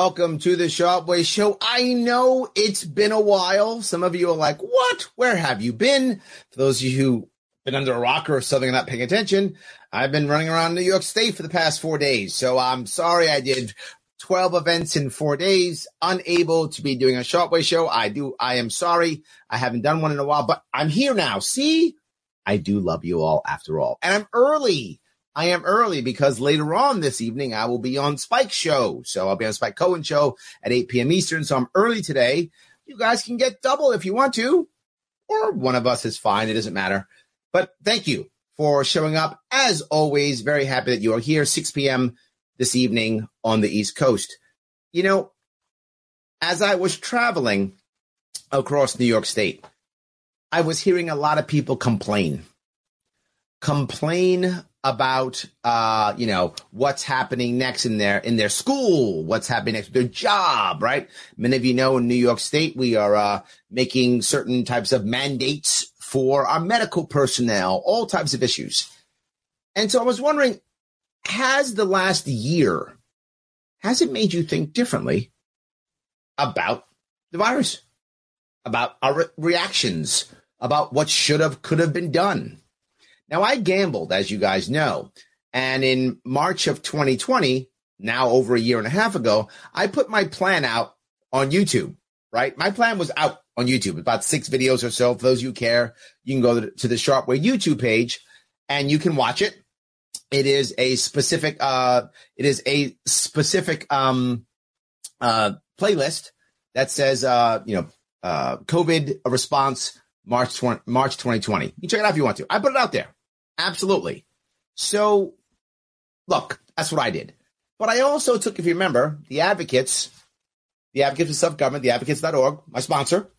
Welcome to the Sharpe Way Show. I know it's been a while. Some of you are like, what? Where have you been? For those of you who been under a rock or something and not paying attention, I've been running around New York State for the past four days. So I'm sorry I did 12 events in four days, unable to be doing a Sharpe Way show. I do, I am sorry. I haven't done one in a while, but I'm here now. See, I do love you all after all. And I'm early. I am early because later on this evening I will be on Spike show. So I'll be on Spike Cohen show at 8 p.m. Eastern. So I'm early today. You guys can get double if you want to, or one of us is fine. It doesn't matter. But thank you for showing up. As always, very happy that you are here. 6 p.m. this evening on the East Coast. You know, as I was traveling across New York State, I was hearing a lot of people complain. Complain about uh, you know what's happening next in their in their school, what's happening next their job, right? Many of you know in New York State we are uh, making certain types of mandates for our medical personnel, all types of issues. And so I was wondering, has the last year has it made you think differently about the virus, about our re- reactions, about what should have could have been done? Now, I gambled, as you guys know. And in March of 2020, now over a year and a half ago, I put my plan out on YouTube, right? My plan was out on YouTube, about six videos or so. For those you care, you can go to the Sharpe Way YouTube page and you can watch it. It is a specific, uh, it is a specific, um, uh, playlist that says, uh, you know, uh, COVID response March 20, March 2020. You check it out if you want to. I put it out there. Absolutely. So, look, that's what I did. But I also took, if you remember, the advocates, the advocates of self-government, the advocates.org, my sponsor,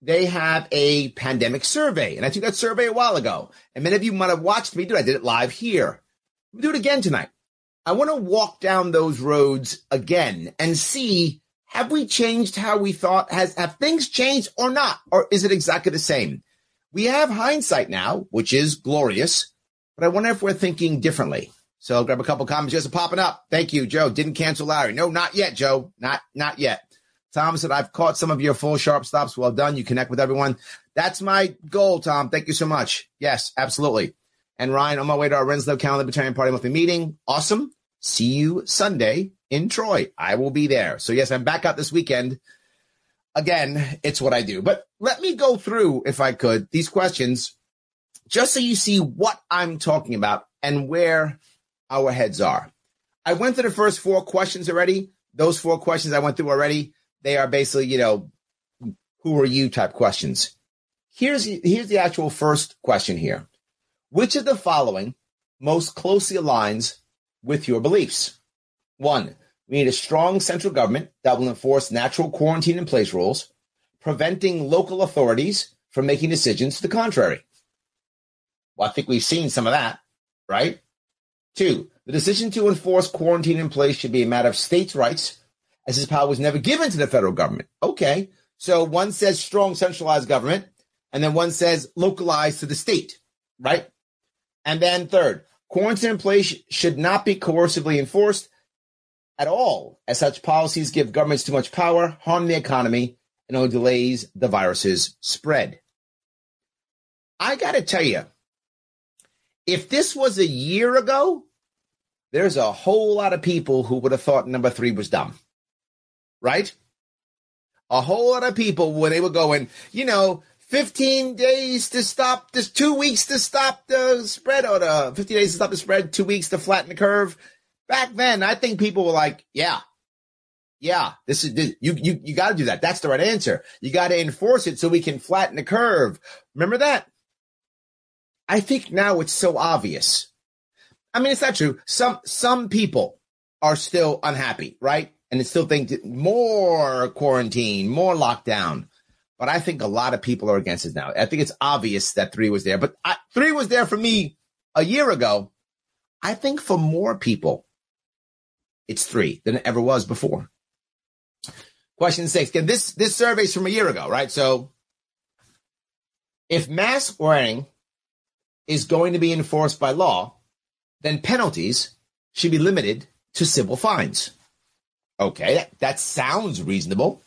they have a pandemic survey. And I took that survey a while ago. And many of you might have watched me do it. I did it live here. We'll do it again tonight. I want to walk down those roads again and see have we changed how we thought? Has have things changed or not? Or is it exactly the same? We have hindsight now, which is glorious. But I wonder if we're thinking differently. So I'll grab a couple comments just popping up. Thank you, Joe. Didn't cancel Larry. No, not yet, Joe. Not not yet. Tom said, I've caught some of your full Sharpe stops. Well done. You connect with everyone. That's my goal, Tom. Thank you so much. Yes, absolutely. And Ryan, on my way to our Rensselaer County Libertarian Party monthly meeting. Awesome. See you Sunday in Troy. I will be there. So yes, I'm back out this weekend. Again, it's what I do. But let me go through, if I could, these questions just so you see what I'm talking about and where our heads are. I went through the first four questions already. Those four questions I went through already, they are basically, you know, who are you type questions. Here's, here's the actual first question here. Which of the following most closely aligns with your beliefs? One, we need a strong central government that will enforce natural quarantine in place rules, preventing local authorities from making decisions to the contrary. Well, I think we've seen some of that, right? Two, the decision to enforce quarantine in place should be a matter of states' rights, as this power was never given to the federal government. Okay. So one says strong centralized government, and then one says localized to the state, right? And then third, quarantine in place should not be coercively enforced at all, as such policies give governments too much power, harm the economy, and only delays the virus's spread. I got to tell you, if this was a year ago, there's a whole lot of people who would have thought number three was dumb. Right? A whole lot of people when they were going, you know, 15 days to stop this, two weeks to stop the spread, or the 50 days to stop the spread, two weeks to flatten the curve. Back then, I think people were like, yeah, yeah, this is, this, you, you, you got to do that. That's the right answer. You got to enforce it so we can flatten the curve. Remember that? I think now it's so obvious. I mean, it's not true. Some some people are still unhappy, right? And they still think more quarantine, more lockdown. But I think a lot of people are against it now. I think it's obvious that three was there, but I, three was there for me a year ago. I think for more people, it's three than it ever was before. Question six. Again, this this survey's from a year ago, right? So, if mask wearing is going to be enforced by law, then penalties should be limited to civil fines. Okay, that, that sounds reasonable.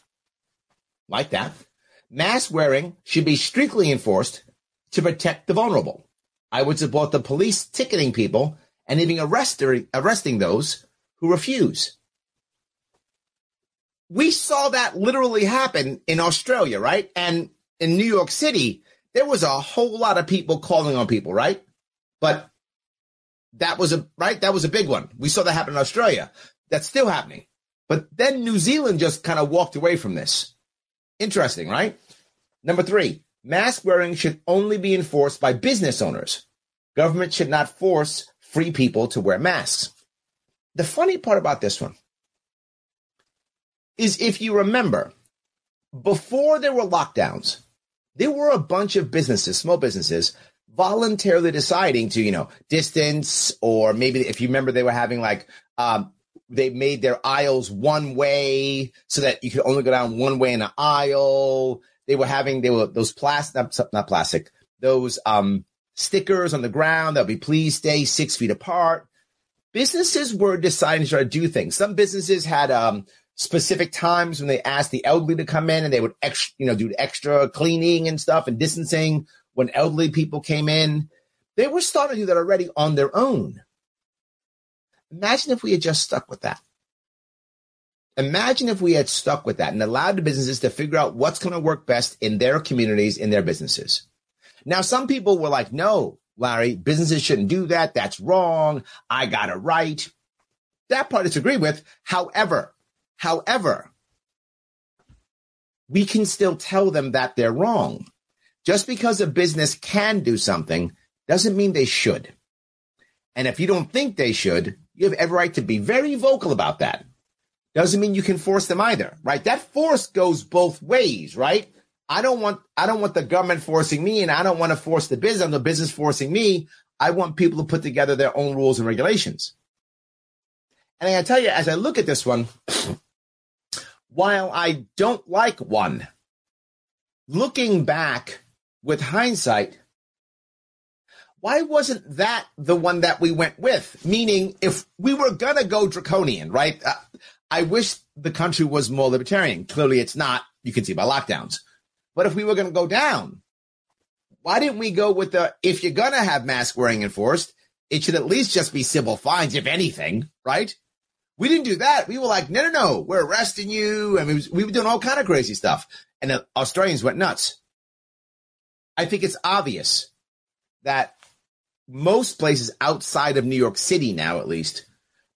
Like that. Mask wearing should be strictly enforced to protect the vulnerable. I would support the police ticketing people and even arresting, arresting those who refuse. We saw that literally happen in Australia, right? And in New York City, there was a whole lot of people calling on people, right? But that was a right. That was a big one. We saw that happen in Australia. That's still happening. But then New Zealand just kind of walked away from this. Interesting, right? Number three, mask wearing should only be enforced by business owners. Government should not force free people to wear masks. The funny part about this one is if you remember, before there were lockdowns, there were a bunch of businesses, small businesses, voluntarily deciding to, you know, distance, or maybe if you remember, they were having like, um, they made their aisles one way so that you could only go down one way in an aisle. They were having, they were those plastic, not plastic, those, um, stickers on the ground that would be please stay six feet apart. Businesses were deciding to try to do things. Some businesses had, um, specific times when they asked the elderly to come in and they would extra, you know, do extra cleaning and stuff and distancing when elderly people came in. They were starting to do that already on their own. Imagine if we had just stuck with that. Imagine if we had stuck with that and allowed the businesses to figure out what's going to work best in their communities, in their businesses. Now, some people were like, no, Larry, businesses shouldn't do that. That's wrong. I got it right. That part I disagree with. However, However, we can still tell them that they're wrong. Just because a business can do something doesn't mean they should. And if you don't think they should, you have every right to be very vocal about that. Doesn't mean you can force them either, right? That force goes both ways, right? I don't want I don't want the government forcing me, and I don't want to force the business. The business forcing me. I want people to put together their own rules and regulations. And I tell you, as I look at this one, while I don't like one, looking back with hindsight, why wasn't that the one that we went with? Meaning, if we were going to go draconian, right? Uh, I wish the country was more libertarian. Clearly, it's not. You can see by lockdowns. But if we were going to go down, why didn't we go with the if you're going to have mask wearing enforced, it should at least just be civil fines, if anything, right? We didn't do that. We were like, no, no, no, we're arresting you. And we, was, we were doing all kind of crazy stuff. And the Australians went nuts. I think it's obvious that most places outside of New York City now, at least,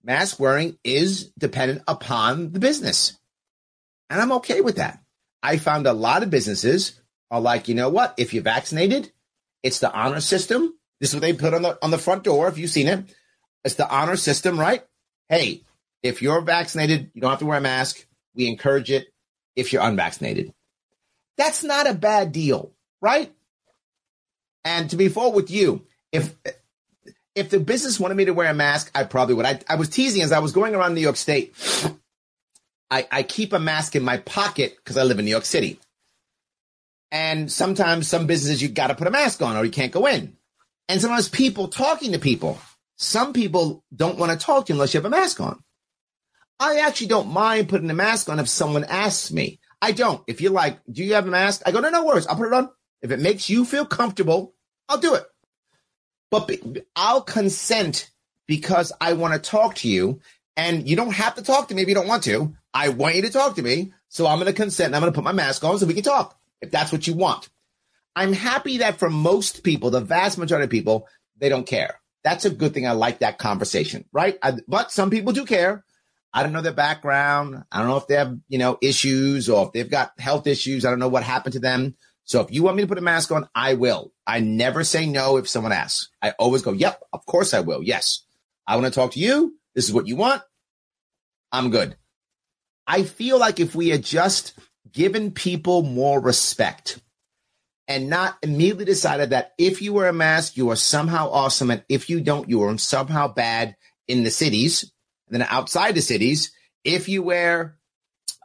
mask wearing is dependent upon the business. And I'm okay with that. I found a lot of businesses are like, you know what? If you're vaccinated, it's the honor system. This is what they put on the on the front door. If you've seen it, it's the honor system, right? Hey, if you're vaccinated, you don't have to wear a mask. We encourage it if you're unvaccinated. That's not a bad deal, right? And to be full with you, if if the business wanted me to wear a mask, I probably would. I, I was teasing as I was going around New York State. I, I keep a mask in my pocket because I live in New York City. And sometimes some businesses you got to put a mask on or you can't go in. And sometimes people talking to people. Some people don't want to talk to you unless you have a mask on. I actually don't mind putting a mask on if someone asks me. I don't. If you're like, do you have a mask? I go, no, no worries. I'll put it on. If it makes you feel comfortable, I'll do it. But be, I'll consent because I want to talk to you. And you don't have to talk to me if you don't want to. I want you to talk to me. So I'm going to consent and I'm going to put my mask on so we can talk if that's what you want. I'm happy that for most people, the vast majority of people, they don't care. That's a good thing. I like that conversation, right? I, but some people do care. I don't know their background. I don't know if they have, you know, issues or if they've got health issues. I don't know what happened to them. So if you want me to put a mask on, I will. I never say no if someone asks. I always go, yep, of course I will. Yes. I want to talk to you. This is what you want. I'm good. I feel like if we had just given people more respect and not immediately decided that if you wear a mask, you are somehow awesome. And if you don't, you are somehow bad in the cities and then outside the cities, if you wear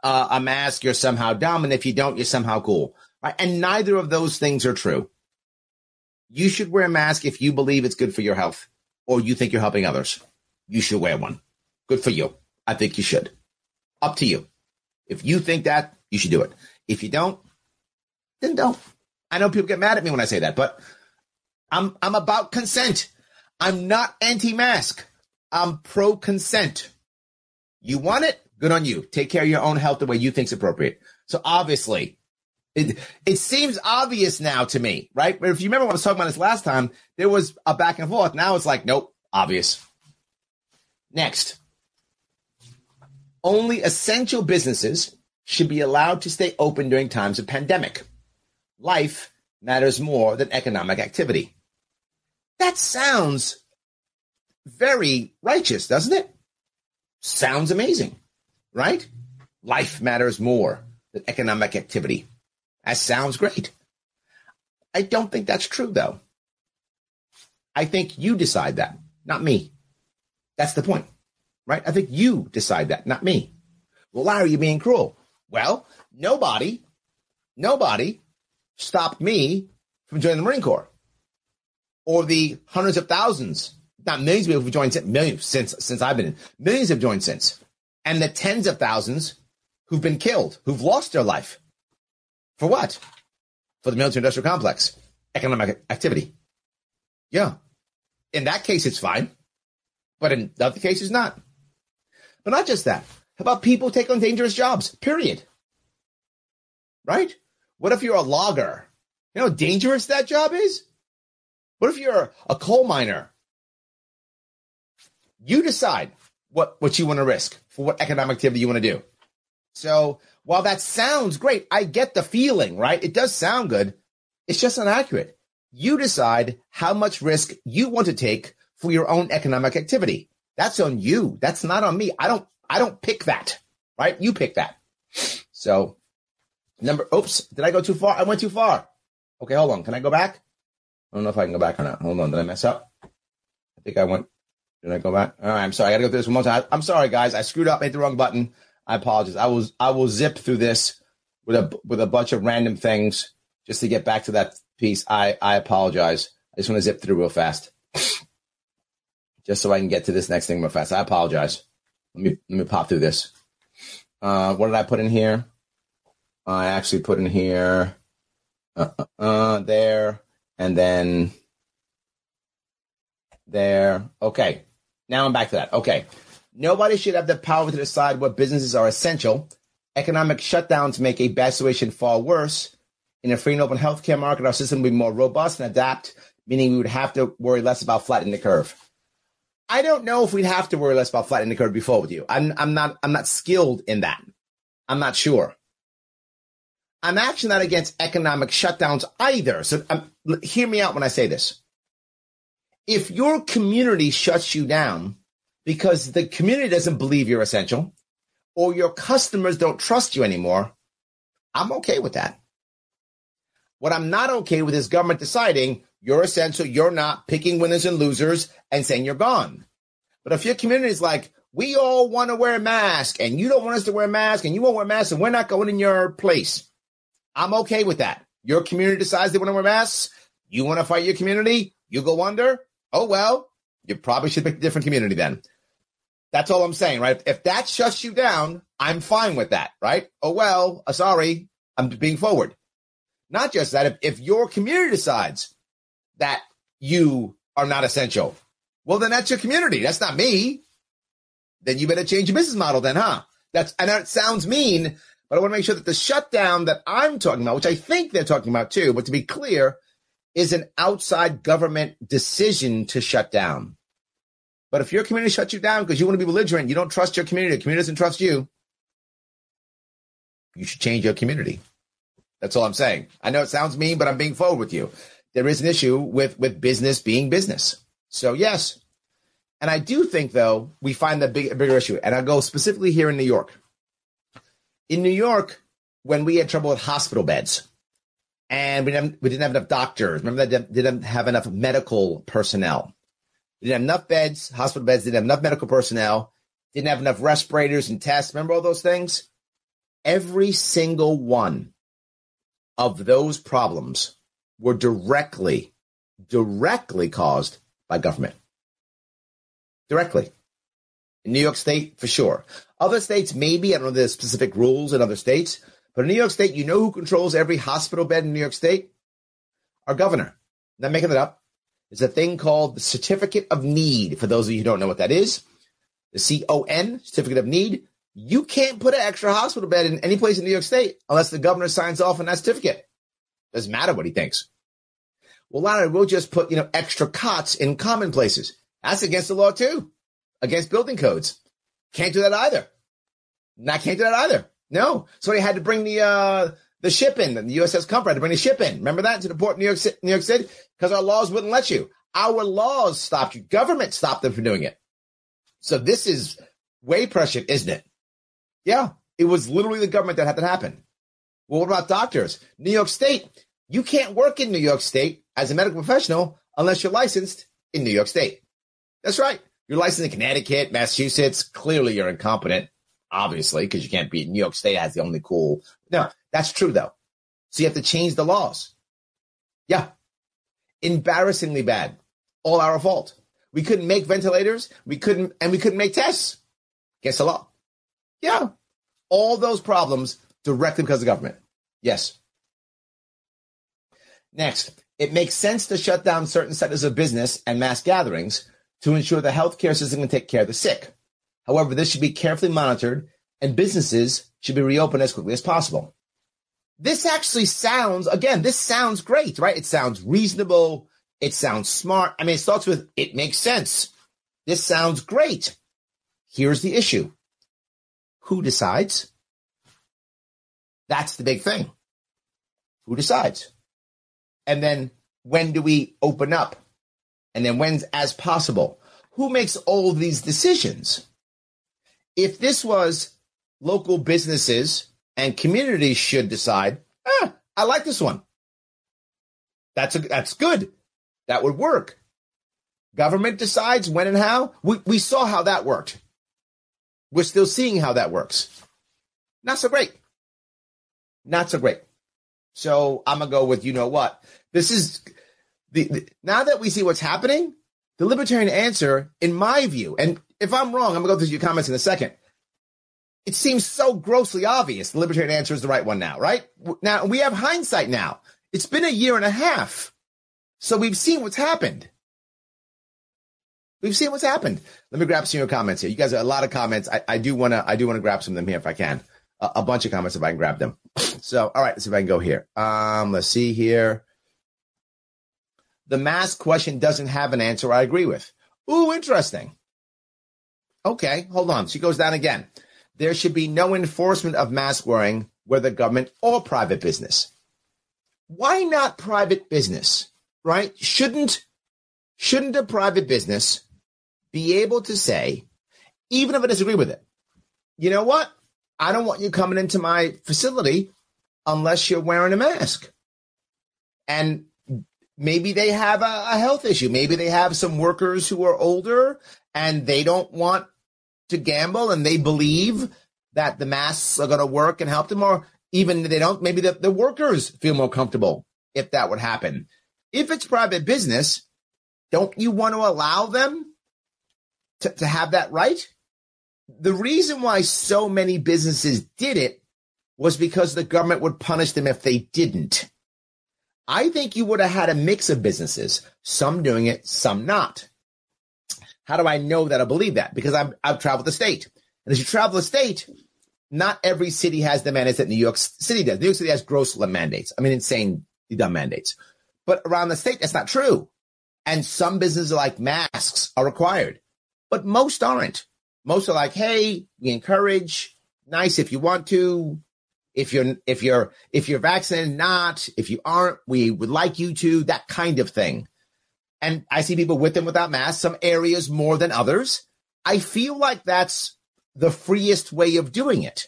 uh, a mask, you're somehow dumb. And if you don't, you're somehow cool. Right? And neither of those things are true. You should wear a mask if you believe it's good for your health or you think you're helping others. You should wear one. Good for you. I think you should. Up to you. If you think that, you should do it. If you don't, then don't. I know people get mad at me when I say that, but I'm I'm about consent. I'm not anti-mask. I'm pro-consent. You want it? Good on you. Take care of your own health the way you think's appropriate. So obviously, it, it seems obvious now to me, right? But if you remember I was talking about this last time, there was a back and forth. Now it's like, nope, obvious. Next. Only essential businesses should be allowed to stay open during times of pandemic. Life matters more than economic activity. That sounds very righteous, doesn't it? Sounds amazing, right? Life matters more than economic activity. That sounds great. I don't think that's true, though. I think you decide that, not me. That's the point, right? I think you decide that, not me. Well, Larry, you're being cruel. Well, nobody, nobody stopped me from joining the Marine Corps or the hundreds of thousands, not millions of people who've joined since, millions since, since I've been in. Millions have joined since. And the tens of thousands who've been killed, who've lost their life. For what? For the military industrial complex, economic activity. Yeah. In that case, it's fine. But in other cases, not. But not just that. How about people take on dangerous jobs? Period. Right? What if you're a logger? You know how dangerous that job is? What if you're a coal miner? You decide what, what you want to risk for what economic activity you want to do. So while that sounds great, I get the feeling, right? It does sound good. It's just not accurate. You decide how much risk you want to take for your own economic activity. That's on you. That's not on me. I don't, I don't pick that, right? You pick that. So number, oops, did I go too far? I went too far. Okay, hold on. Can I go back? I don't know if I can go back or not. Hold on. Did I mess up? I think I went. Did I go back? All right. I'm sorry. I gotta go through this one more time. I'm sorry, guys. I screwed up. Hit the wrong button. I apologize. I will I will zip through this with a with a bunch of random things just to get back to that piece. I I apologize. I just want to zip through real fast, just so I can get to this next thing real fast. I apologize. Let me let me pop through this. Uh, what did I put in here? I actually put in here uh, uh, uh there and then there. Okay, now I'm back to that. Okay. Nobody should have the power to decide what businesses are essential. Economic shutdowns make a bad situation far worse. In a free and open healthcare market, our system would be more robust and adapt, meaning we would have to worry less about flattening the curve. I don't know if we'd have to worry less about flattening the curve before with you. I'm, I'm not I'm not skilled in that. I'm not sure. I'm actually not against economic shutdowns either. So um, hear me out when I say this. If your community shuts you down, because the community doesn't believe you're essential or your customers don't trust you anymore, I'm okay with that. What I'm not okay with is government deciding you're essential, you're not, picking winners and losers and saying you're gone. But if your community is like, we all want to wear a mask and you don't want us to wear a mask and you won't wear a mask and we're not going in your place, I'm okay with that. Your community decides they want to wear masks. You want to fight your community? You go under? Oh, well, you probably should pick a different community then. That's all I'm saying, right? If that shuts you down, I'm fine with that, right? Oh, well, uh, sorry, I'm being forward. Not just that, if, if your community decides that you are not essential, well, then that's your community. That's not me. Then you better change your business model then, huh? That's, and that sounds mean, but I want to make sure that the shutdown that I'm talking about, which I think they're talking about too, but to be clear, is an outside government decision to shut down. But if your community shuts you down because you want to be belligerent, you don't trust your community, the community doesn't trust you, you should change your community. That's all I'm saying. I know it sounds mean, but I'm being forward with you. There is an issue with, with business being business. So yes. And I do think though, we find the big, bigger issue. And I'll go specifically here in New York. In New York, when we had trouble with hospital beds and we didn't, we didn't have enough doctors, remember that didn't have enough medical personnel we didn't have enough beds, hospital beds, didn't have enough medical personnel, didn't have enough respirators and tests. Remember all those things? Every single one of those problems were directly, directly caused by government. Directly. In New York State, for sure. Other states, maybe. I don't know the specific rules in other states. But in New York State, you know who controls every hospital bed in New York State? Our governor. I'm not making that up. It's a thing called the Certificate of Need. For those of you who don't know what that is, the CON, Certificate of Need. You can't put an extra hospital bed in any place in New York State unless the governor signs off on that certificate. Doesn't matter what he thinks. Well, Lana, we'll just put, you know, extra cots in common places. That's against the law too, against building codes. Can't do that either. Not can't do that either. No. So they had to bring the, uh, the ship in, the USS Comfort had to bring the ship in. Remember that to the port of New York City, New York City? Because our laws wouldn't let you. Our laws stopped you. Government stopped them from doing it. So this is way prescient, isn't it? Yeah. It was literally the government that had that happen. Well, what about doctors? New York State, you can't work in New York State as a medical professional unless you're licensed in New York State. That's right. You're licensed in Connecticut, Massachusetts. Clearly you're incompetent, obviously, because you can't be New York State has the only cool. No, that's true though. So you have to change the laws. Yeah. Embarrassingly bad. All our fault. We couldn't make ventilators. We couldn't, and we couldn't make tests. Guess the law. Yeah. All those problems directly because of government. Yes. Next, it makes sense to shut down certain sectors of business and mass gatherings to ensure the healthcare system can take care of the sick. However, this should be carefully monitored and businesses should be reopened as quickly as possible. This actually sounds, again, this sounds great, right? It sounds reasonable. It sounds smart. I mean, it starts with, it makes sense. This sounds great. Here's the issue. Who decides? That's the big thing. Who decides? And then when do we open up? And then when's as possible? Who makes all these decisions? If this was local businesses and communities should decide, ah, I like this one. That's a, that's good. That would work. Government decides when and how. We, we saw how that worked. We're still seeing how that works. Not so great. Not so great. So I'm gonna go with you know what. This is the, the now that we see what's happening, the libertarian answer, in my view, and if I'm wrong, I'm gonna go through your comments in a second. It seems so grossly obvious the libertarian answer is the right one now, right? Now we have hindsight now. It's been a year and a half. So we've seen what's happened. We've seen what's happened. Let me grab some of your comments here. You guys have a lot of comments. I, I do want to, I do want to grab some of them here if I can. A, a, bunch of comments if I can grab them. So, all right, let's see if I can go here. Um, let's see here. The mask question doesn't have an answer I agree with. Ooh, interesting. Okay, hold on. She goes down again. There should be no enforcement of mask wearing, whether government or private business. Why not private business? Right? Shouldn't shouldn't a private business be able to say, even if I disagree with it, you know what? I don't want you coming into my facility unless you're wearing a mask. And maybe they have a, a, health issue. Maybe they have some workers who are older and they don't want to gamble and they believe that the masks are going to work and help them, or even they don't, maybe the, the workers feel more comfortable if that would happen. If it's private business, don't you want to allow them to, to have that right? The reason why so many businesses did it was because the government would punish them if they didn't. I think you would have had a mix of businesses, some doing it, some not. How do I know that I believe that? Because I've, I've traveled the state. And as you travel the state, not every city has the mandates that New York City does. New York City has gross mandates. I mean, insane dumb mandates. But around the state, that's not true. And some businesses like masks are required, but most aren't. Most are like, hey, we encourage, nice if you want to. If you're if you're if you're vaccinated, not. If you aren't, we would like you to. That kind of thing. And I see people with and without masks. Some areas more than others. I feel like that's the freest way of doing it.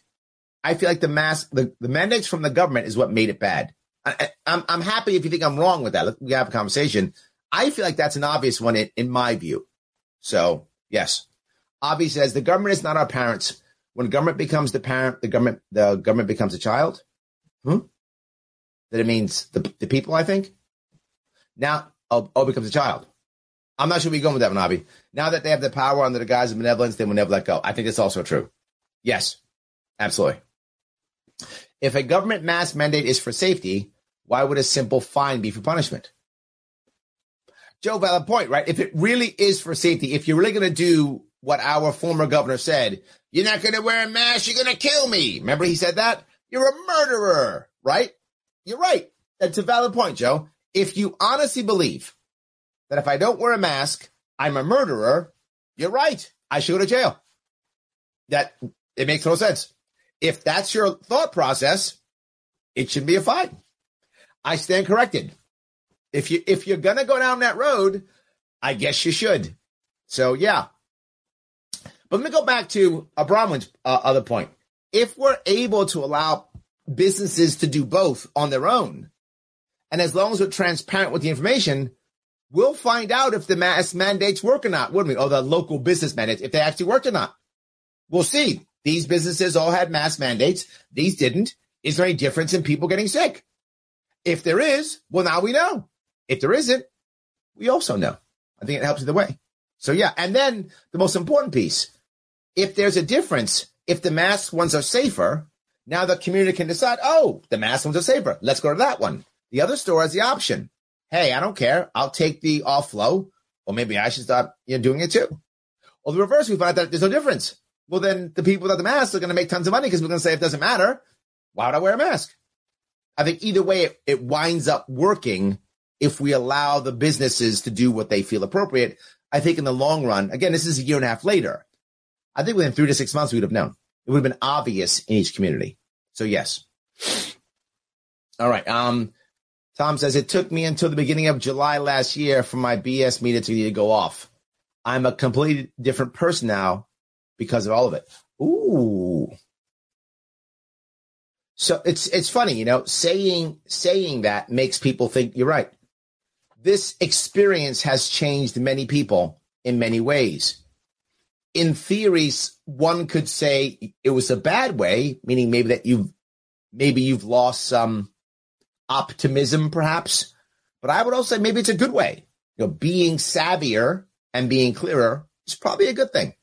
I feel like the mask, the, the mandates from the government is what made it bad. I, am I'm, I'm happy if you think I'm wrong with that. Let, we have a conversation. I feel like that's an obvious one in, in my view. So yes, Avi says the government is not our parents. When government becomes the parent, the government the government becomes a child. Hmm? That it means the the people. I think now oh, oh becomes a child. I'm not sure we are going with that one. Now that they have the power under the guise of benevolence, they will never let go. I think that's also true. Yes, absolutely. If a government mask mandate is for safety, why would a simple fine be for punishment? Joe, valid point, right? If it really is for safety, if you're really going to do what our former governor said, you're not going to wear a mask, you're going to kill me. Remember he said that? You're a murderer, right? You're right. That's a valid point, Joe. If you honestly believe that if I don't wear a mask, I'm a murderer, you're right. I should go to jail. That it makes no sense. If that's your thought process, it should be a fine. I stand corrected. If you if you're gonna go down that road, I guess you should. So yeah. But let me go back to Abramowit's uh, other point. If we're able to allow businesses to do both on their own, and as long as we're transparent with the information, we'll find out if the mass mandates work or not, wouldn't we? Or the local business mandates, if they actually worked or not. We'll see. These businesses all had mass mandates. These didn't. Is there any difference in people getting sick? If there is, well, now we know. If there isn't, we also know. I think it helps either way. So yeah. And then the most important piece, if there's a difference, if the mask ones are safer, now the community can decide, oh, the mask ones are safer. Let's go to that one. The other store has the option. Hey, I don't care. I'll take the off flow, or maybe I should start you know, doing it too. Or the reverse, we find that there's no difference. Well, then the people without the mask are going to make tons of money because we're going to say it doesn't matter. Why would I wear a mask? I think either way, it, it winds up working if we allow the businesses to do what they feel appropriate. I think in the long run, again, this is a year and a half later. I think within three to six months, we would have known. It would have been obvious in each community. So yes. All right. Um, Tom says it took me until the beginning of July last year for my BS meter to go off. I'm a completely different person now because of all of it. Ooh. So it's it's funny, you know, saying saying that makes people think you're right. This experience has changed many people in many ways. In theories, one could say it was a bad way, meaning maybe that you've maybe you've lost some optimism, perhaps. But I would also say maybe it's a good way. You know, being savvier and being clearer is probably a good thing.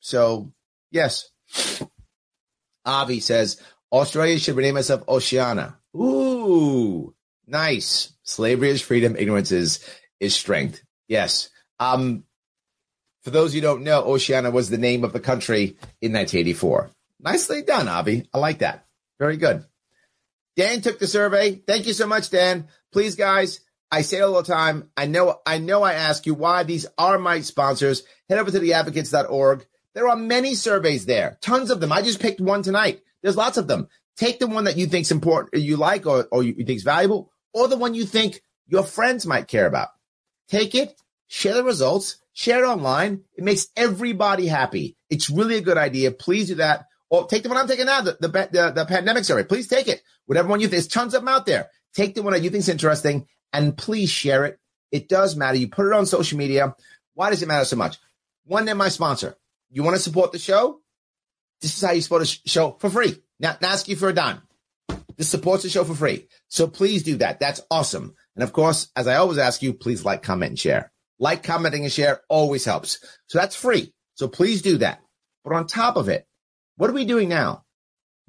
So, yes. Avi says, Australia should rename itself Oceania. Ooh, nice. Slavery is freedom. Ignorance is, is strength. Yes. Um, for those you don't know, Oceania was the name of the country in 1984. Nicely done, Avi. I like that. Very good. Dan took the survey. Thank you so much, Dan. Please, guys, I say it all the time. I know, I know I ask you why these are my sponsors. Head over to theadvocates.org. There are many surveys there, tons of them. I just picked one tonight. There's lots of them. Take the one that you think's important, you like, or, or you think's valuable, or the one you think your friends might care about. Take it, share the results, share it online. It makes everybody happy. It's really a good idea. Please do that. Or take the one I'm taking now, the, the, the, the pandemic survey. Please take it. Whatever one you think, there's tons of them out there. Take the one that you think's interesting and please share it. It does matter. You put it on social media. Why does it matter so much? One, they're my sponsor. You want to support the show? This is how you support a show for free. Not, not ask you for a dime. This supports the show for free. So please do that. That's awesome. And of course, as I always ask you, please like, comment, and share. Like, commenting, and share always helps. So that's free. So please do that. But on top of it, what are we doing now?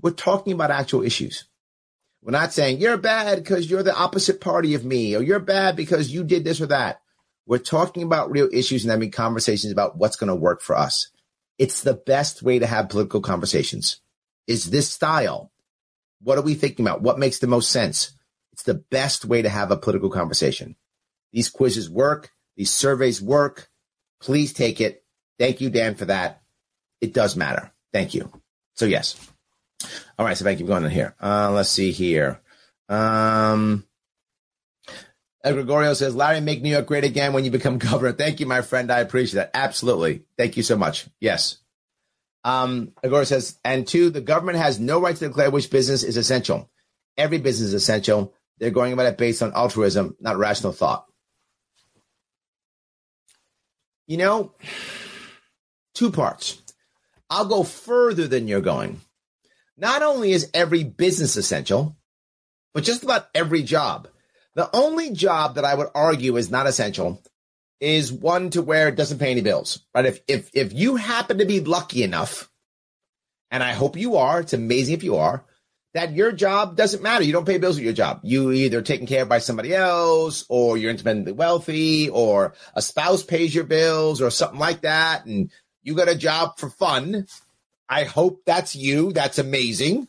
We're talking about actual issues. We're not saying you're bad because you're the opposite party of me or you're bad because you did this or that. We're talking about real issues and having conversations about what's going to work for us. It's the best way to have political conversations is this style. What are we thinking about? What makes the most sense? It's the best way to have a political conversation. These quizzes work. These surveys work. Please take it. Thank you, Dan, for that. It does matter. Thank you. So yes. All right. So thank you for going in here. Uh, let's see here. Um, Ed Gregorio says, Larry, make New York great again when you become governor. Thank you, my friend. I appreciate that. Absolutely. Thank you so much. Yes. Um, Gregorio says, and two, the government has no right to declare which business is essential. Every business is essential. They're going about it based on altruism, not rational thought. You know, two parts. I'll go further than you're going. Not only is every business essential, but just about every job. The only job that I would argue is not essential is one to where it doesn't pay any bills, right? If if if you happen to be lucky enough, and I hope you are, it's amazing if you are, that your job doesn't matter. You don't pay bills with your job. You either taken care of by somebody else, or you're independently wealthy, or a spouse pays your bills, or something like that, and you got a job for fun. I hope that's you. That's amazing.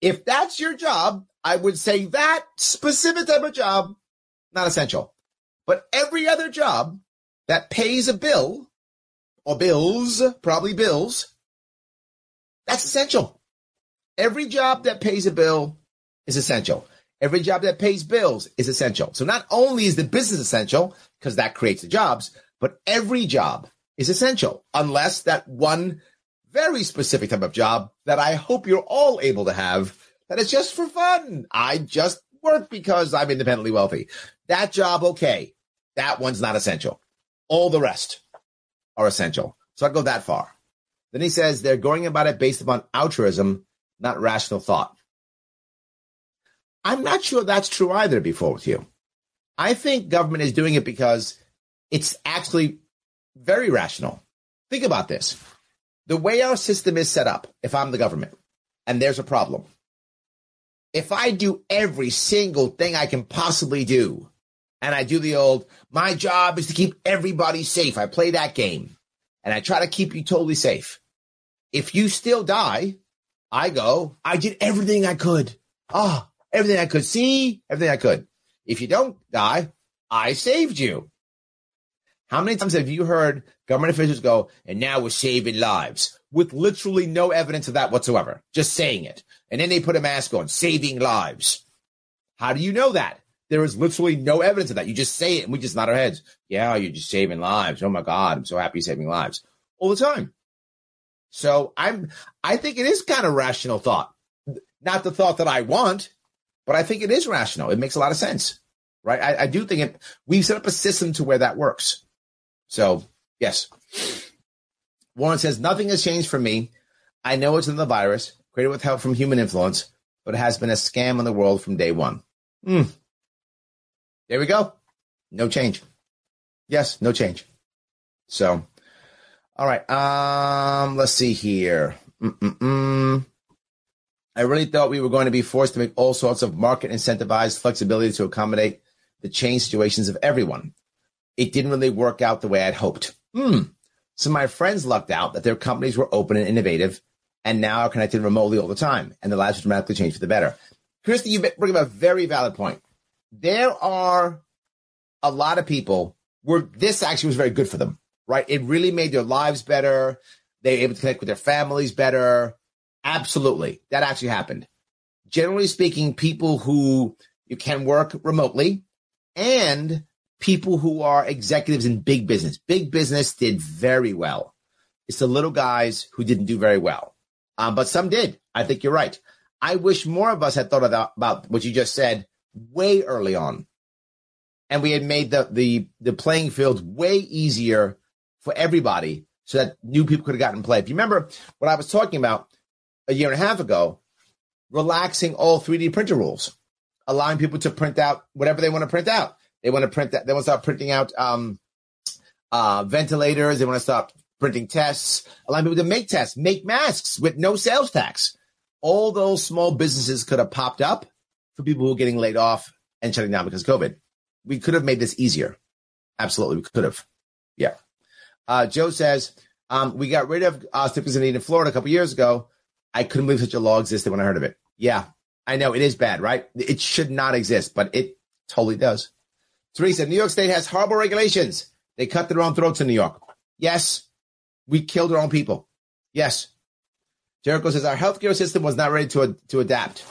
If that's your job, I would say that specific type of job, not essential. But every other job that pays a bill or bills, probably bills, that's essential. Every job that pays a bill is essential. Every job that pays bills is essential. So not only is the business essential because that creates the jobs, but every job is essential unless that one very specific type of job that I hope you're all able to have that is just for fun. I just work because I'm independently wealthy. That job, okay. That one's not essential. All the rest are essential. So I go that far. Then he says they're going about it based upon altruism, not rational thought. I'm not sure that's true either, before with you. I think government is doing it because it's actually very rational. Think about this. The way our system is set up, if I'm the government and there's a problem, if I do every single thing I can possibly do, and I do the old, my job is to keep everybody safe. I play that game and I try to keep you totally safe. If you still die, I go, I did everything I could. Ah, oh, everything I could see, everything I could. If you don't die, I saved you. How many times have you heard government officials go, and now we're saving lives with literally no evidence of that whatsoever, just saying it. And then they put a mask on, saving lives. How do you know that? There is literally no evidence of that. You just say it and we just nod our heads. Yeah, you're just saving lives. Oh my God, I'm so happy saving lives all the time. So I'm, I think it is kind of rational thought. Not the thought that I want, but I think it is rational. It makes a lot of sense, right? I, I do think it, we've set up a system to where that works. So yes. Warren says, nothing has changed for me. I know it's in the virus, created with help from human influence, but it has been a scam on the world from day one. Mm. There we go. No change. Yes, no change. So, all right. Um, let's see here. Mm-mm-mm. I really thought we were going to be forced to make all sorts of market incentivized flexibility to accommodate the change situations of everyone. It didn't really work out the way I'd hoped. Hmm. So my friends lucked out that their companies were open and innovative and now are connected remotely all the time, and the lives have dramatically changed for the better. Christy, you bring up a very valid point. There are a lot of people where this actually was very good for them, right? It really made their lives better. They were able to connect with their families better. Absolutely. That actually happened. Generally speaking, people who you can work remotely and people who are executives in big business. Big business did very well. It's the little guys who didn't do very well. Um, but some did. I think you're right. I wish more of us had thought about, about what you just said way early on. And we had made the, the, the playing field way easier for everybody so that new people could have gotten play. If you remember what I was talking about a year and a half ago, relaxing all 3D printer rules, allowing people to print out whatever they want to print out. They want to print that. They want to start printing out um, uh, ventilators. They want to start printing tests. Allowing people to make tests, make masks with no sales tax. All those small businesses could have popped up for people who are getting laid off and shutting down because of COVID. We could have made this easier. Absolutely, we could have. Yeah. Uh, Joe says um, we got rid of uh, stickers in Florida a couple years ago. I couldn't believe such a law existed when I heard of it. Yeah, I know it is bad, right? It should not exist, but it totally does. Teresa, New York State has horrible regulations. They cut their own throats in New York. Yes, we killed our own people. Yes. Jericho says our healthcare system was not ready to, to adapt.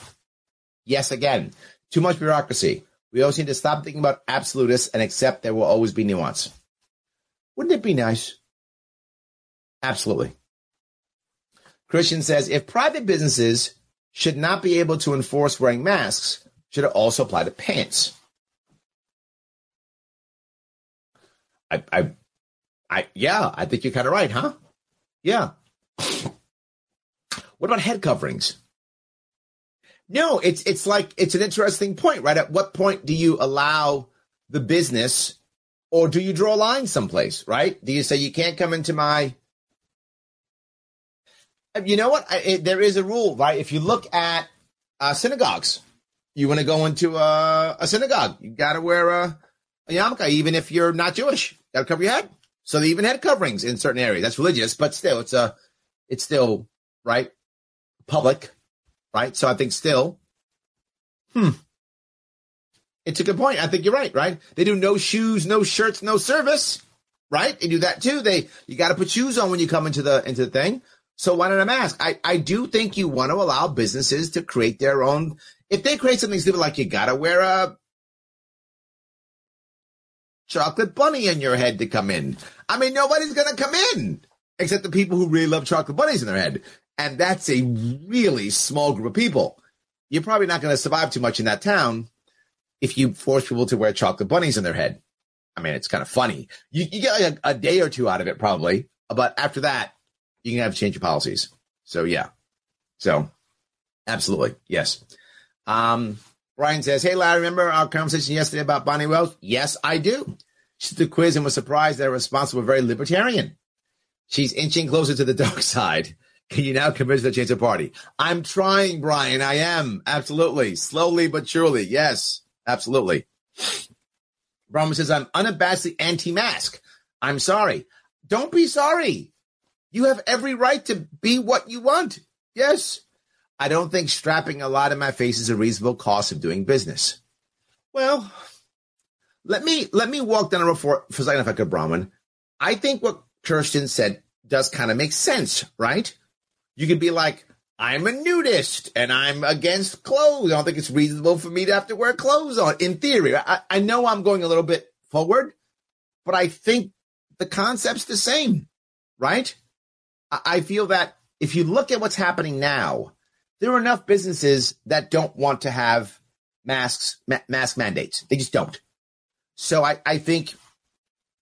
Yes, again, too much bureaucracy. We also need to stop thinking about absolutists and accept there will always be nuance. Wouldn't it be nice? Absolutely. Christian says if private businesses should not be able to enforce wearing masks, should it also apply to pants? I, I, I, yeah, I think you're kind of right, huh? Yeah. What about head coverings? No, it's it's like it's an interesting point, right? At what point do you allow the business Or do you draw a line someplace, right? Do you say you can't come into my you know what? I, it, there is a rule, right? If you look at uh, synagogues, you want to go into a, a synagogue, you got to wear a, a yarmulke, even if you're not Jewish. To cover your head. So they even had coverings in certain areas. That's religious, but still, it's a, it's still right, public, right? So I think still, hmm, it's a good point. I think you're right, right? They do no shoes, no shirts, no service, right? They do that too. They you got to put shoes on when you come into the into the thing. So why not a mask? I I do think you want to allow businesses to create their own. If they create something stupid like you got to wear a chocolate bunny in your head to come in. I mean, nobody's going to come in except the people who really love chocolate bunnies in their head. And that's a really small group of people. You're probably not going to survive too much in that town if you force people to wear chocolate bunnies in their head. I mean, it's kind of funny. You, you get like a, a, day or two out of it, probably. But after that, you can have to change your policies. So, yeah. So, absolutely. Yes. Um, Brian says, Hey, Larry, remember our conversation yesterday about Bonnie Wells? Yes, I do. She took the quiz and was surprised that her responses were very libertarian. She's inching closer to the dark side. Can you now convince her to change her party? I'm trying, Brian. I am. Absolutely. Slowly but surely. Yes, absolutely. Brahma says, I'm unabashedly anti mask. I'm sorry. Don't be sorry. You have every right to be what you want. Yes. I don't think strapping a lot in my face is a reasonable cost of doing business. Well, let me let me walk down a road for, for a second if I could, Brahman. I think what Kirsten said does kind of make sense, right? You could be like, I'm a nudist and I'm against clothes. I don't think it's reasonable for me to have to wear clothes on. In theory, I, I know I'm going a little bit forward, but I think the concept's the same, right? I, I feel that if you look at what's happening now, there are enough businesses that don't want to have masks, ma- mask mandates. They just don't. So I, I think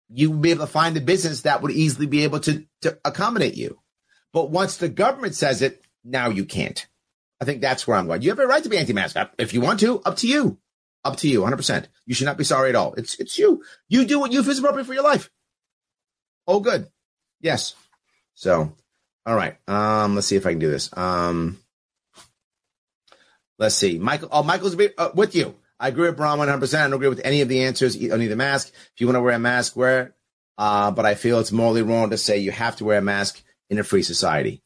you would be able to find a business that would easily be able to, to accommodate you. But once the government says it, now you can't. I think that's where I'm going. You have a right to be anti-mask. If you want to, up to you. Up to you, 100%. You should not be sorry at all. It's it's you. You do what you feel is appropriate for your life. Oh, good. Yes. So, all right. Um, let's see if I can do this. Um, Let's see. Michael, oh, Michael's uh, with you. I agree with Braun 100%. I don't agree with any of the answers on either mask. If you want to wear a mask, wear it. Uh, but I feel it's morally wrong to say you have to wear a mask in a free society.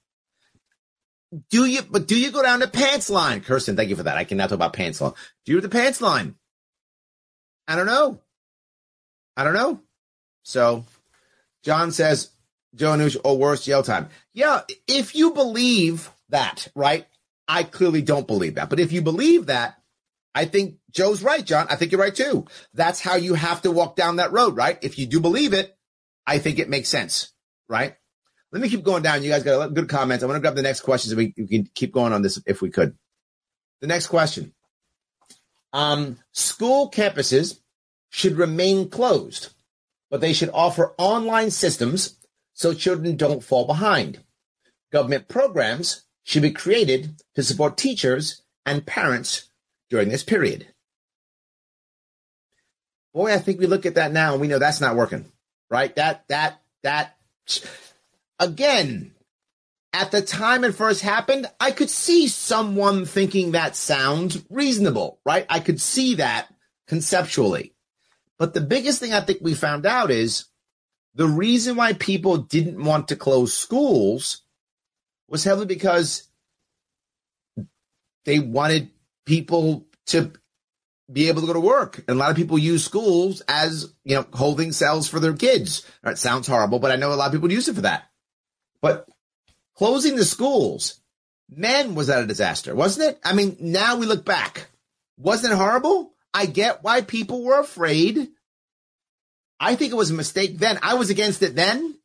Do you, but do you go down the pants line? Kirsten, thank you for that. I cannot talk about pants line. Do you the pants line? I don't know. I don't know. So John says, Joe or worse, jail time. Yeah, if you believe that, right? I clearly don't believe that. But if you believe that, I think Joe's right, John. I think you're right too. That's how you have to walk down that road, right? If you do believe it, I think it makes sense, right? Let me keep going down. You guys got a lot of good comments. I want to grab the next questions so we, we can keep going on this if we could. The next question. Um, school campuses should remain closed, but they should offer online systems so children don't fall behind. Government programs should be created to support teachers and parents during this period. Boy, I think we look at that now and we know that's not working, right? That, that, that, again, at the time it first happened, I could see someone thinking that sounds reasonable, right? I could see that conceptually. But the biggest thing I think we found out is the reason why people didn't want to close schools was heavily because they wanted people to be able to go to work. And a lot of people use schools as, you know, holding cells for their kids. That sounds horrible, but I know a lot of people use it for that. But closing the schools, man, was that a disaster, wasn't it? I mean, now we look back. Wasn't it horrible? I get why people were afraid. I think it was a mistake then. I was against it then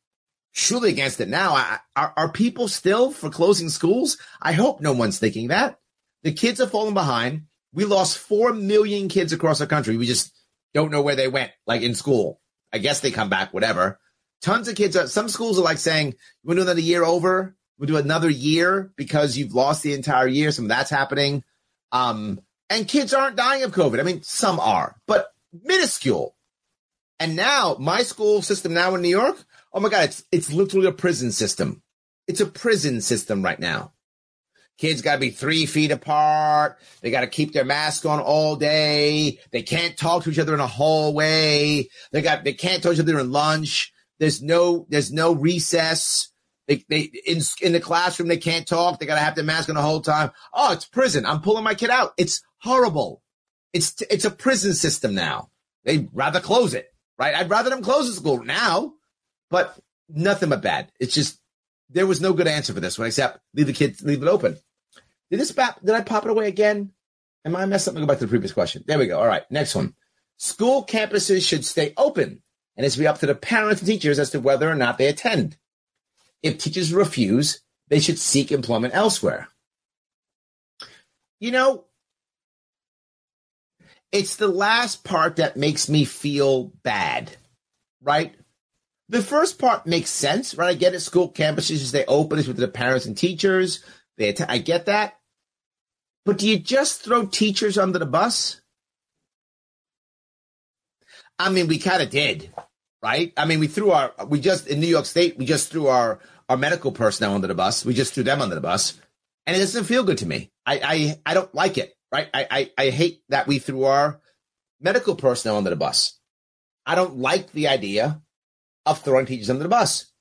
surely against it now. I, are, are people still for closing schools? I hope no one's thinking that. The kids are falling behind. We lost 4 million kids across the country. We just don't know where they went, like in school. I guess they come back, whatever. Tons of kids are, some schools are like saying, we're do another year over. We'll do another year because you've lost the entire year. Some of that's happening. Um, and kids aren't dying of COVID. I mean, some are, but minuscule. And now my school system now in New York, oh my God, it's it's literally a prison system. It's a prison system right now. Kids got to be three feet apart. They got to keep their mask on all day. They can't talk to each other in a hallway. They got they can't talk to each other in lunch. There's no there's no recess. They, they in in the classroom they can't talk. They got to have their mask on the whole time. Oh, it's prison. I'm pulling my kid out. It's horrible. It's it's a prison system now. They'd rather close it, right? I'd rather them close the school now, but nothing but bad. It's just there was no good answer for this one except leave the kids leave it open. Did this pop, did I pop it away again? Am I messed up? Let me go back to the previous question. There we go. All right, next one. School campuses should stay open, and it's be up to the parents and teachers as to whether or not they attend. If teachers refuse, they should seek employment elsewhere. You know, it's the last part that makes me feel bad, right? The first part makes sense, right? I get it. School campuses, they open. It's with the parents and teachers. They, att- I get that. But do you just throw teachers under the bus? I mean, we kind of did, right? I mean, we threw our, we just, in New York State, we just threw our, our medical personnel under the bus. We just threw them under the bus. And it doesn't feel good to me. I, I, I don't like it, right? I, I, I hate that we threw our medical personnel under the bus. I don't like the idea of throwing teachers under the bus.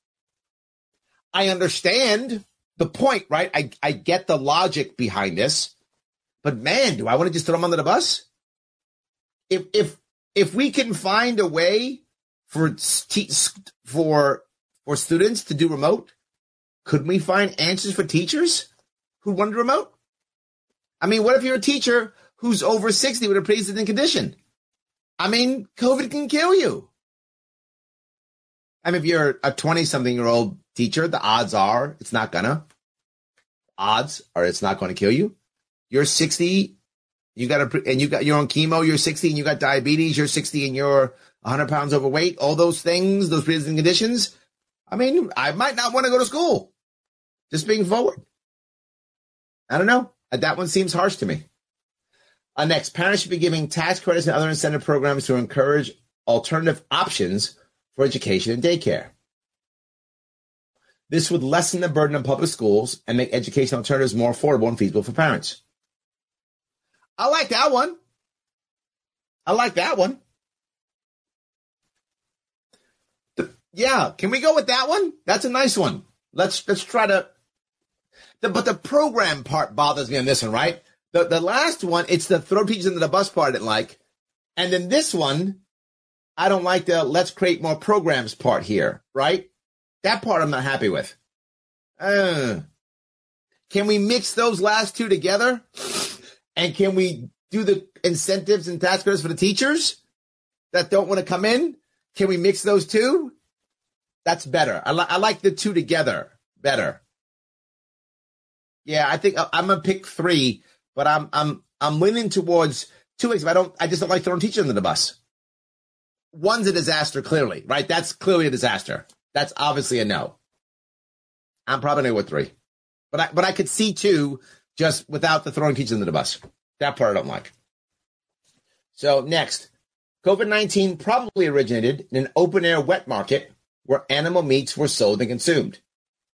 I understand the point, right? I, I get the logic behind this, but man, do I want to just throw them under the bus? If if if we can find a way for for for students to do remote, could we find answers for teachers who want to remote? I mean, what if you're a teacher who's over 60 with a pre-existing condition? I mean, COVID can kill you. I mean, if you're a 20 something year old teacher, the odds are it's not gonna. Odds are it's not going to kill you. You're 60, you got a, and you got, you're on chemo, you're 60 and you got diabetes, you're 60 and you're 100 pounds overweight, all those things, those pre-existing conditions. I mean, I might not want to go to school. Just being forward. I don't know. That one seems harsh to me. Uh, next, parents should be giving tax credits and other incentive programs to encourage alternative options for education and daycare. This would lessen the burden of public schools and make education alternatives more affordable and feasible for parents. I like that one. I like that one. Yeah, can we go with that one? That's a nice one. Let's let's try to. The, but the program part bothers me on this one, right? The the last one, it's the throw teachers into the bus part I didn't like, and then this one, I don't like the let's create more programs part here, right? That part I'm not happy with. Uh, can we mix those last two together? And can we do the incentives and tax credits for the teachers that don't want to come in? Can we mix those two? That's better. I, li- I like the two together better. Yeah, I think I'm gonna pick three, but I'm I'm I'm leaning towards two weeks. I don't. I just don't like throwing teachers under the bus. One's a disaster, clearly, right? That's clearly a disaster. That's obviously a no. I'm probably going with three, but I but I could see two just without the throwing teachers under the bus. That part I don't like. So next, COVID nineteen probably originated in an open air wet market where animal meats were sold and consumed.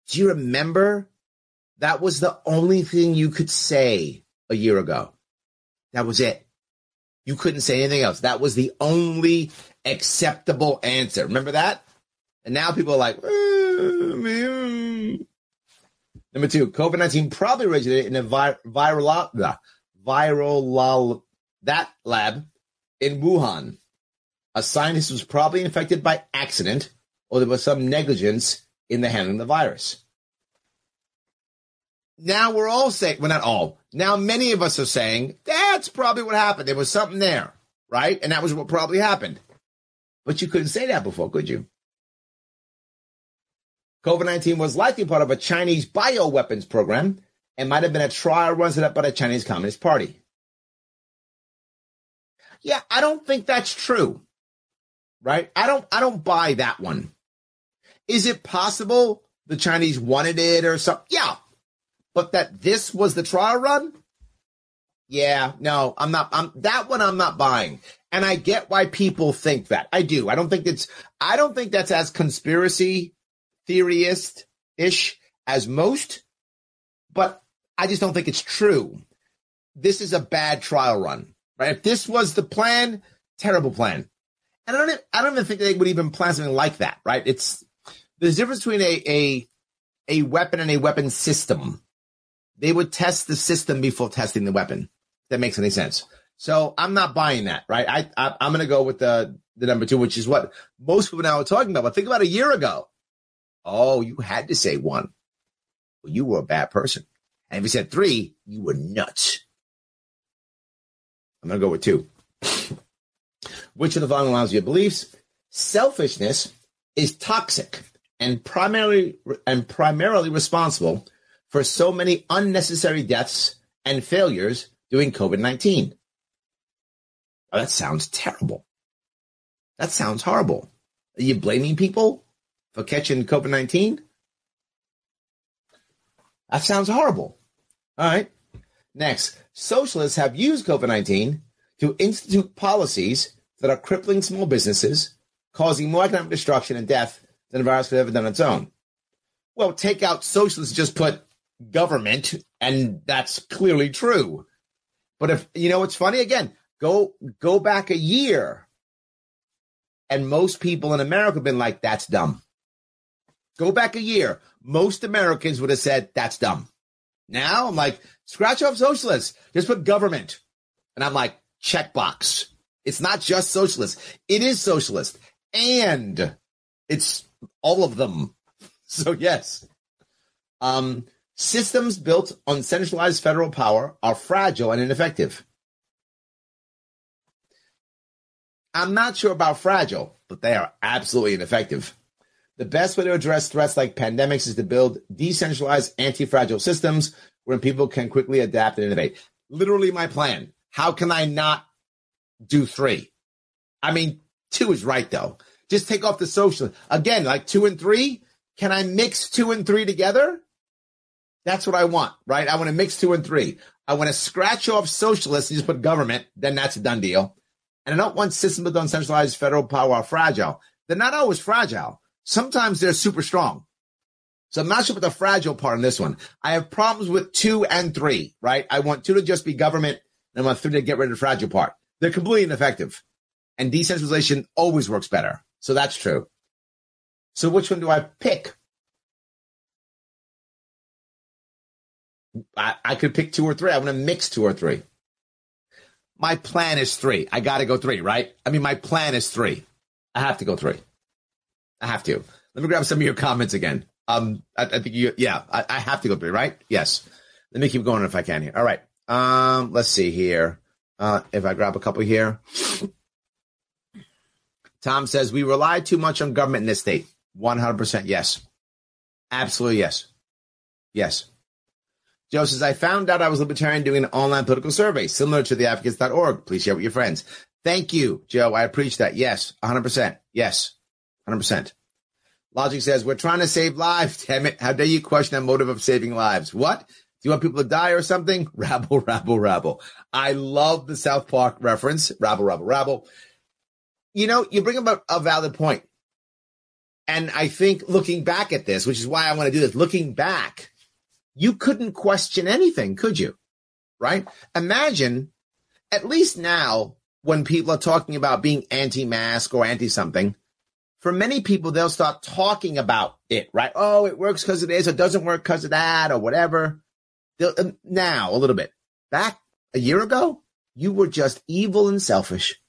Do you remember? That was the only thing you could say a year ago. That was it. You couldn't say anything else. That was the only acceptable answer. Remember that? And now people are like, eh, number two, COVID 19 probably originated in a vi- viral, viral, that lab in Wuhan. A scientist was probably infected by accident or there was some negligence in the handling of the virus. Now we're all saying, well, not all. Now many of us are saying that's probably what happened. There was something there, right? And that was what probably happened. But you couldn't say that before, could you? COVID 19 was likely part of a Chinese bioweapons program and might have been a trial run set up by the Chinese Communist Party. Yeah, I don't think that's true. Right? I don't I don't buy that one. Is it possible the Chinese wanted it or something? Yeah. But that this was the trial run? Yeah, no, I'm not. I'm that one. I'm not buying, and I get why people think that. I do. I don't think it's. I don't think that's as conspiracy theorist ish as most, but I just don't think it's true. This is a bad trial run, right? If this was the plan, terrible plan. And I don't. I don't even think they would even plan something like that, right? It's there's a difference between a a a weapon and a weapon system. They would test the system before testing the weapon. That makes any sense. So I'm not buying that, right? I, I am going to go with the the number two, which is what most people now are talking about. But think about a year ago. Oh, you had to say one. Well, you were a bad person. And if you said three, you were nuts. I'm going to go with two. Which of the following allows your beliefs? Selfishness is toxic and primarily and primarily responsible for so many unnecessary deaths and failures during COVID 19. Oh, that sounds terrible. That sounds horrible. Are you blaming people for catching COVID 19? That sounds horrible. All right. Next, socialists have used COVID 19 to institute policies that are crippling small businesses, causing more economic destruction and death than the virus could have ever done on its own. Well, take out socialists, just put government, and that's clearly true. But if you know, it's funny again. Go go back a year, and most people in America have been like, "That's dumb." Go back a year, most Americans would have said, "That's dumb." Now I'm like, scratch off socialists, just put government, and I'm like, checkbox. It's not just socialist; it is socialist, and it's all of them. So yes, um, Systems built on centralized federal power are fragile and ineffective. I'm not sure about fragile, but they are absolutely ineffective. The best way to address threats like pandemics is to build decentralized anti-fragile systems where people can quickly adapt and innovate. Literally my plan. How can I not do three? I mean, two is right though. Just take off the social. Again, like two and three. Can I mix two and three together? That's what I want, right? I want to mix two and three. I want to scratch off socialists and just put government. Then that's a done deal. And I don't want systems with uncentralized federal power are fragile. They're not always fragile. Sometimes they're super strong. So I'm not sure about the fragile part in this one. I have problems with two and three, right? I want two to just be government and I want three to get rid of the fragile part. They're completely ineffective. And decentralization always works better. So that's true. So which one do I pick? I, I could pick two or three. I want to mix two or three. My plan is three. I got to go three, right? I mean, my plan is three. I have to go three. I have to. Let me grab some of your comments again. Um, I, I think you, yeah, I, I, have to go three, right? Yes. Let me keep going if I can here. All right. Um, let's see here. Uh, if I grab a couple here. Tom says we rely too much on government in this state. 100% yes. Absolutely yes. Yes. Joe says, I found out I was libertarian doing an online political survey similar to the advocates.org. Please share with your friends. Thank you, Joe. I appreciate that. Yes, 100%. Yes, 100%. Logic says, we're trying to save lives. Damn it. How dare you question the motive of saving lives? What? Do you want people to die or something? Rabble, rabble, rabble. I love the South Park reference. Rabble, rabble, rabble. You know, you bring up a valid point. And I think looking back at this, which is why I want to do this, looking back, you couldn't question anything, could you? Right? Imagine, at least now, when people are talking about being anti mask or anti something, for many people, they'll start talking about it, right? Oh, it works because it is, or it doesn't work because of that, or whatever. They'll, um, now, a little bit. Back a year ago, you were just evil and selfish.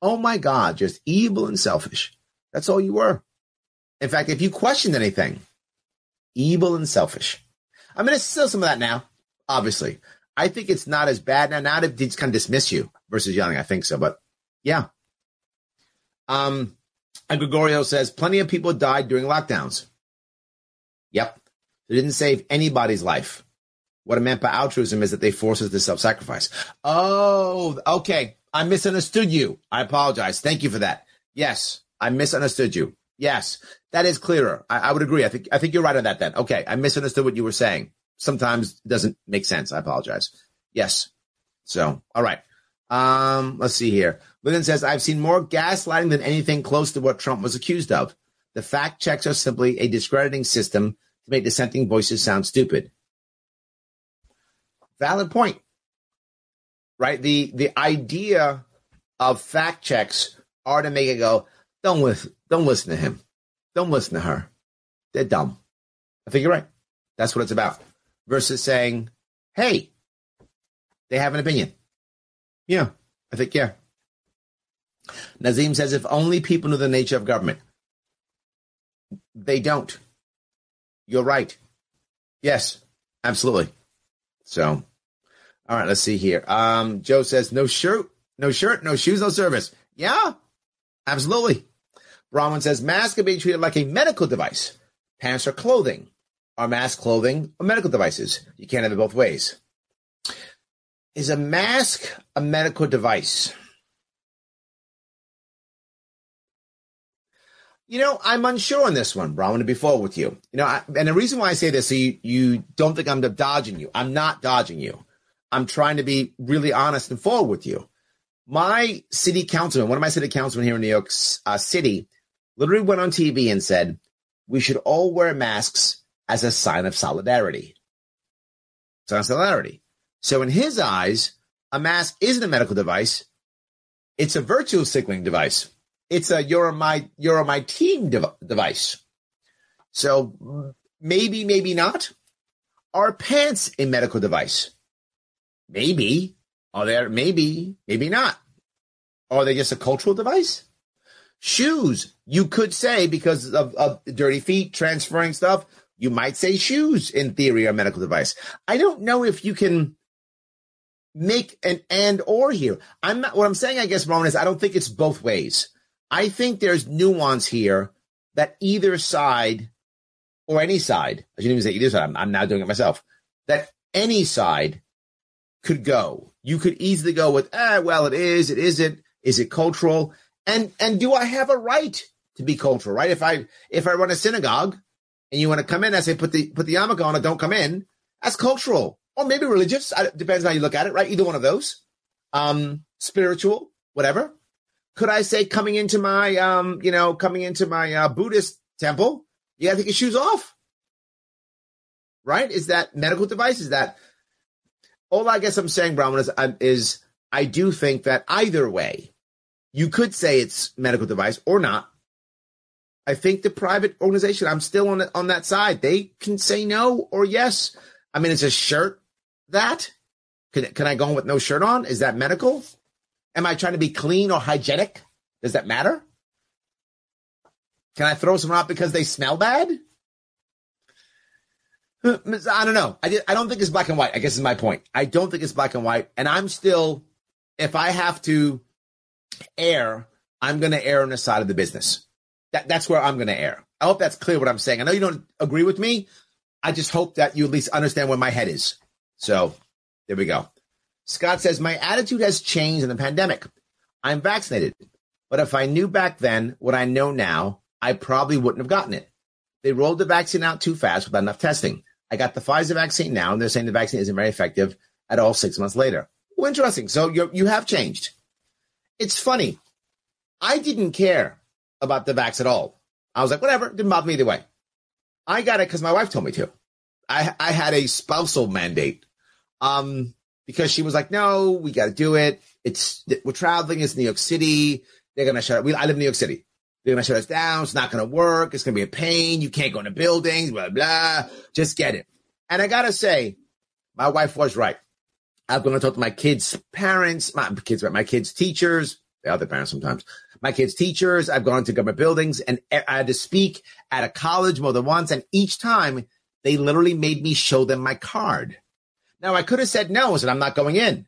Oh my God, just evil and selfish. That's all you were. In fact, if you questioned anything, evil and selfish. I mean, it's still some of that now, obviously. I think it's not as bad now. Now they just kind of dismiss you versus yelling. I think so, but yeah. Um, and Gregorio says plenty of people died during lockdowns. Yep. They didn't save anybody's life. What I meant by altruism is that they force us to self-sacrifice. Oh, okay. I misunderstood you. I apologize. Thank you for that. Yes, I misunderstood you. Yes, that is clearer. I, I, would agree. I think I think you're right on that. Then okay, I misunderstood what you were saying. Sometimes it doesn't make sense. I apologize. Yes, So, all right. Um, let's see here. Lyndon says, I've seen more gaslighting than anything close to what Trump was accused of. The fact checks are simply a discrediting system to make dissenting voices sound stupid. Valid point. Right? The the idea of fact checks are to make it go, don't listen, don't listen to him. Don't listen to her. They're dumb. I think you're right. That's what it's about. Versus saying, hey, they have an opinion. Yeah, I think, yeah. Nazim says, if only people knew the nature of government. They don't. You're right. Yes, absolutely. So, all right, let's see here. Um, Joe says, no shirt, no shirt, no shoes, no service. Yeah, absolutely. Bronwyn says, masks are being treated like a medical device. Pants are clothing. Are masks clothing or medical devices? You can't have it both ways. Is a mask a medical device? You know, I'm unsure on this one, bro. I'm to be forward with you. You know, I, and the reason why I say this, so you, you don't think I'm dodging you. I'm not dodging you. I'm trying to be really honest and forward with you. My city councilman, one of my city councilmen here in New York uh, City, literally went on TV and said, we should all wear masks as a sign of solidarity. Sign of solidarity. So in his eyes, a mask isn't a medical device. It's a virtual signaling device. It's a you're my you're my team device. So maybe, maybe not. Are pants a medical device? Maybe. Are there? Maybe, maybe not. Are they just a cultural device? Shoes, you could say because of, of dirty feet, transferring stuff, you might say shoes in theory are a medical device. I don't know if you can make an and or here. I'm not, what I'm saying, I guess, Roman, is I don't think it's both ways. I think there's nuance here that either side or any side, I shouldn't even say either side, I'm, I'm now doing it myself, that any side could go. You could easily go with, ah, well, it is, it isn't, is it cultural? And, and do I have a right to be cultural, right? If I, if I run a synagogue and you want to come in, I say, put the, put the yarmulke on and don't come in. That's cultural or maybe religious. Depends on how you look at it, right? Either one of those. Um, spiritual, whatever. Could I say coming into my, um, you know, coming into my uh, Buddhist temple, you gotta take your shoes off, right? Is that medical device? Is that all? I guess I'm saying, Brahman, is, um, is I do think that either way, you could say it's medical device or not. I think the private organization, I'm still on on that side. They can say no or yes. I mean, it's a shirt that? Can, can I go in with no shirt on? Is that medical? Am I trying to be clean or hygienic? Does that matter? Can I throw someone out because they smell bad? I don't know. I, I don't think it's black and white. I guess is my point. I don't think it's black and white. And I'm still, if I have to err, I'm going to err on the side of the business. That, that's where I'm going to err. I hope that's clear what I'm saying. I know you don't agree with me. I just hope that you at least understand where my head is. So there we go. Scott says, My attitude has changed in the pandemic. I'm vaccinated, but if I knew back then what I know now, I probably wouldn't have gotten it. They rolled the vaccine out too fast without enough testing. I got the Pfizer vaccine now, and they're saying the vaccine isn't very effective at all six months later. Well, interesting. So you you have changed. It's funny. I didn't care about the vax at all. I was like, whatever, didn't bother me either way. I got it because my wife told me to. I, I had a spousal mandate um, because she was like, no, we got to do it. It's, we're traveling. It's New York City. They're to shut we, I live in New York City. They're to shut us down. It's not to work. It's to be a pain. You can't go into buildings, blah, blah. Just get it. And I got to say, my wife was right. I'm going to talk to my kids' parents, my kids, my kids' teachers, the other parents sometimes, my kids' teachers. I've gone to government buildings and I had to speak at a college more than once. And each time they literally made me show them my card. Now I could have said no and said I'm not going in.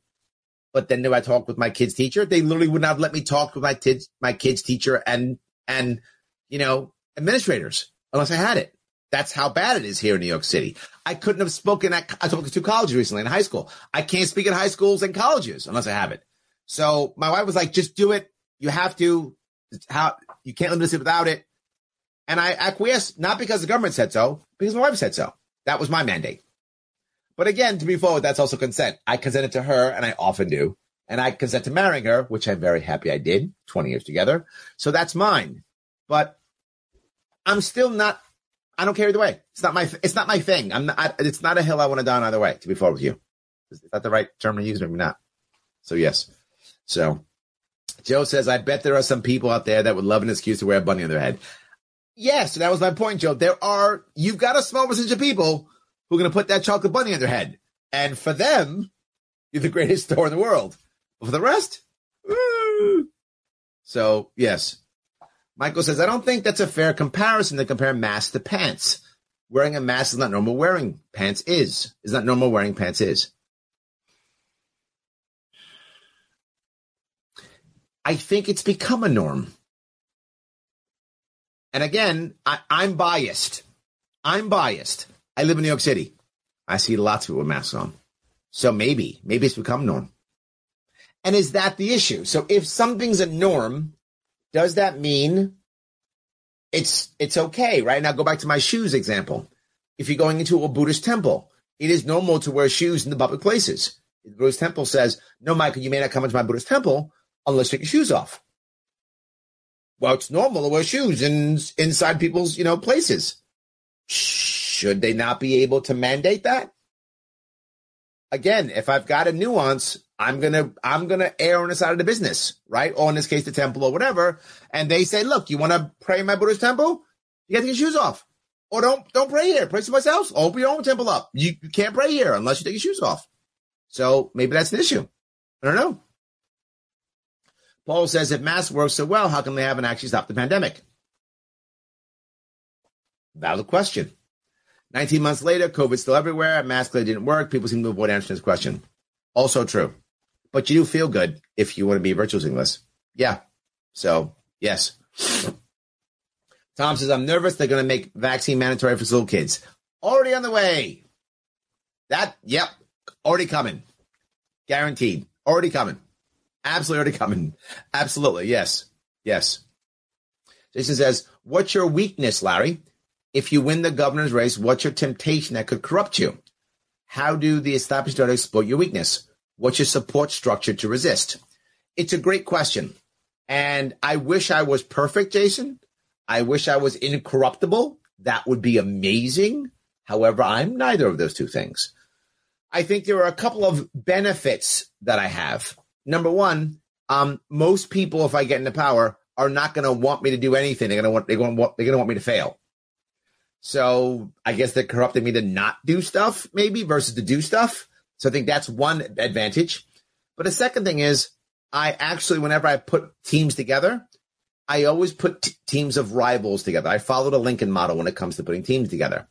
But then do I talk with my kid's teacher? They literally would not let me talk with my kids, my kid's teacher and and you know administrators unless I had it. That's how bad it is here in New York City. I couldn't have spoken at I talked to two colleges recently in high school. I can't speak at high schools and colleges unless I have it. So my wife was like, just do it. You have to. How you can't live it without it. And I acquiesced, not because the government said so, because my wife said so. That was my mandate. But again, to be forward, that's also consent. I consented to her, and I often do. And I consent to marrying her, which I'm very happy I did, 20 years together. So that's mine. But I'm still not, I don't care either way. It's not my, it's not my thing. I'm not, it's not a hill I want to die on either way, to be forward with you. Is that the right term to use? Maybe not. So yes. So Joe says, I bet there are some people out there that would love an excuse to wear a bunny on their head. Yes, that was my point, Joe. There are, you've got a small percentage of people who are going to put that chocolate bunny on their head. And for them, you're the greatest store in the world. But for the rest, so yes. Michael says, I don't think that's a fair comparison to compare masks to pants. Wearing a mask is not normal. Wearing pants is. Is not normal. Wearing pants is. I think it's become a norm. And again, I, am biased. I'm biased. I live in New York City. I see lots of people with masks on. So maybe, maybe it's become norm. And is that the issue? So if something's a norm, does that mean it's it's okay? Right now, go back to my shoes example. If you're going into a Buddhist temple, it is normal to wear shoes in the public places. The Buddhist temple says, "No, Michael, you may not come into my Buddhist temple unless you take your shoes off." Well, it's normal to wear shoes in inside people's you know places. Should they not be able to mandate that? Again, if I've got a nuance, I'm gonna I'm gonna err on the side of the business, right? Or in this case, the temple or whatever. And they say, look, you want to pray in my Buddhist temple? You got to get your shoes off, or don't don't pray here. Pray somewhere else. Open your own temple up. You, you can't pray here unless you take your shoes off. So maybe that's an issue. I don't know. Paul says, if masks work so well, how come they haven't actually stopped the pandemic? Valid question. 19 months later, COVID's still everywhere. Mask didn't work. People seem to avoid answering this question. Also true. But you do feel good if you want to be virtual singles. Yeah. So, yes. Tom says, I'm nervous they're going to make vaccine mandatory for little kids. Already on the way. That, yep, already coming. Guaranteed. Already coming. Absolutely already coming. Absolutely. Yes. Yes. Jason says, What's your weakness, Larry? If you win the governor's race, what's your temptation that could corrupt you? How do the established exploit your weakness? What's your support structure to resist? It's a great question. And I wish I was perfect, Jason. I wish I was incorruptible. That would be amazing. However, I'm neither of those two things. I think there are a couple of benefits that I have. Number one, um, most people, if I get into power, are not going to want me to do anything. They're going to want they're going to want they're going to want me to fail. So I guess they're corrupting me to not do stuff, maybe versus to do stuff. So I think that's one advantage. But the second thing is, I actually, whenever I put teams together, I always put t- teams of rivals together. I follow the Lincoln model when it comes to putting teams together.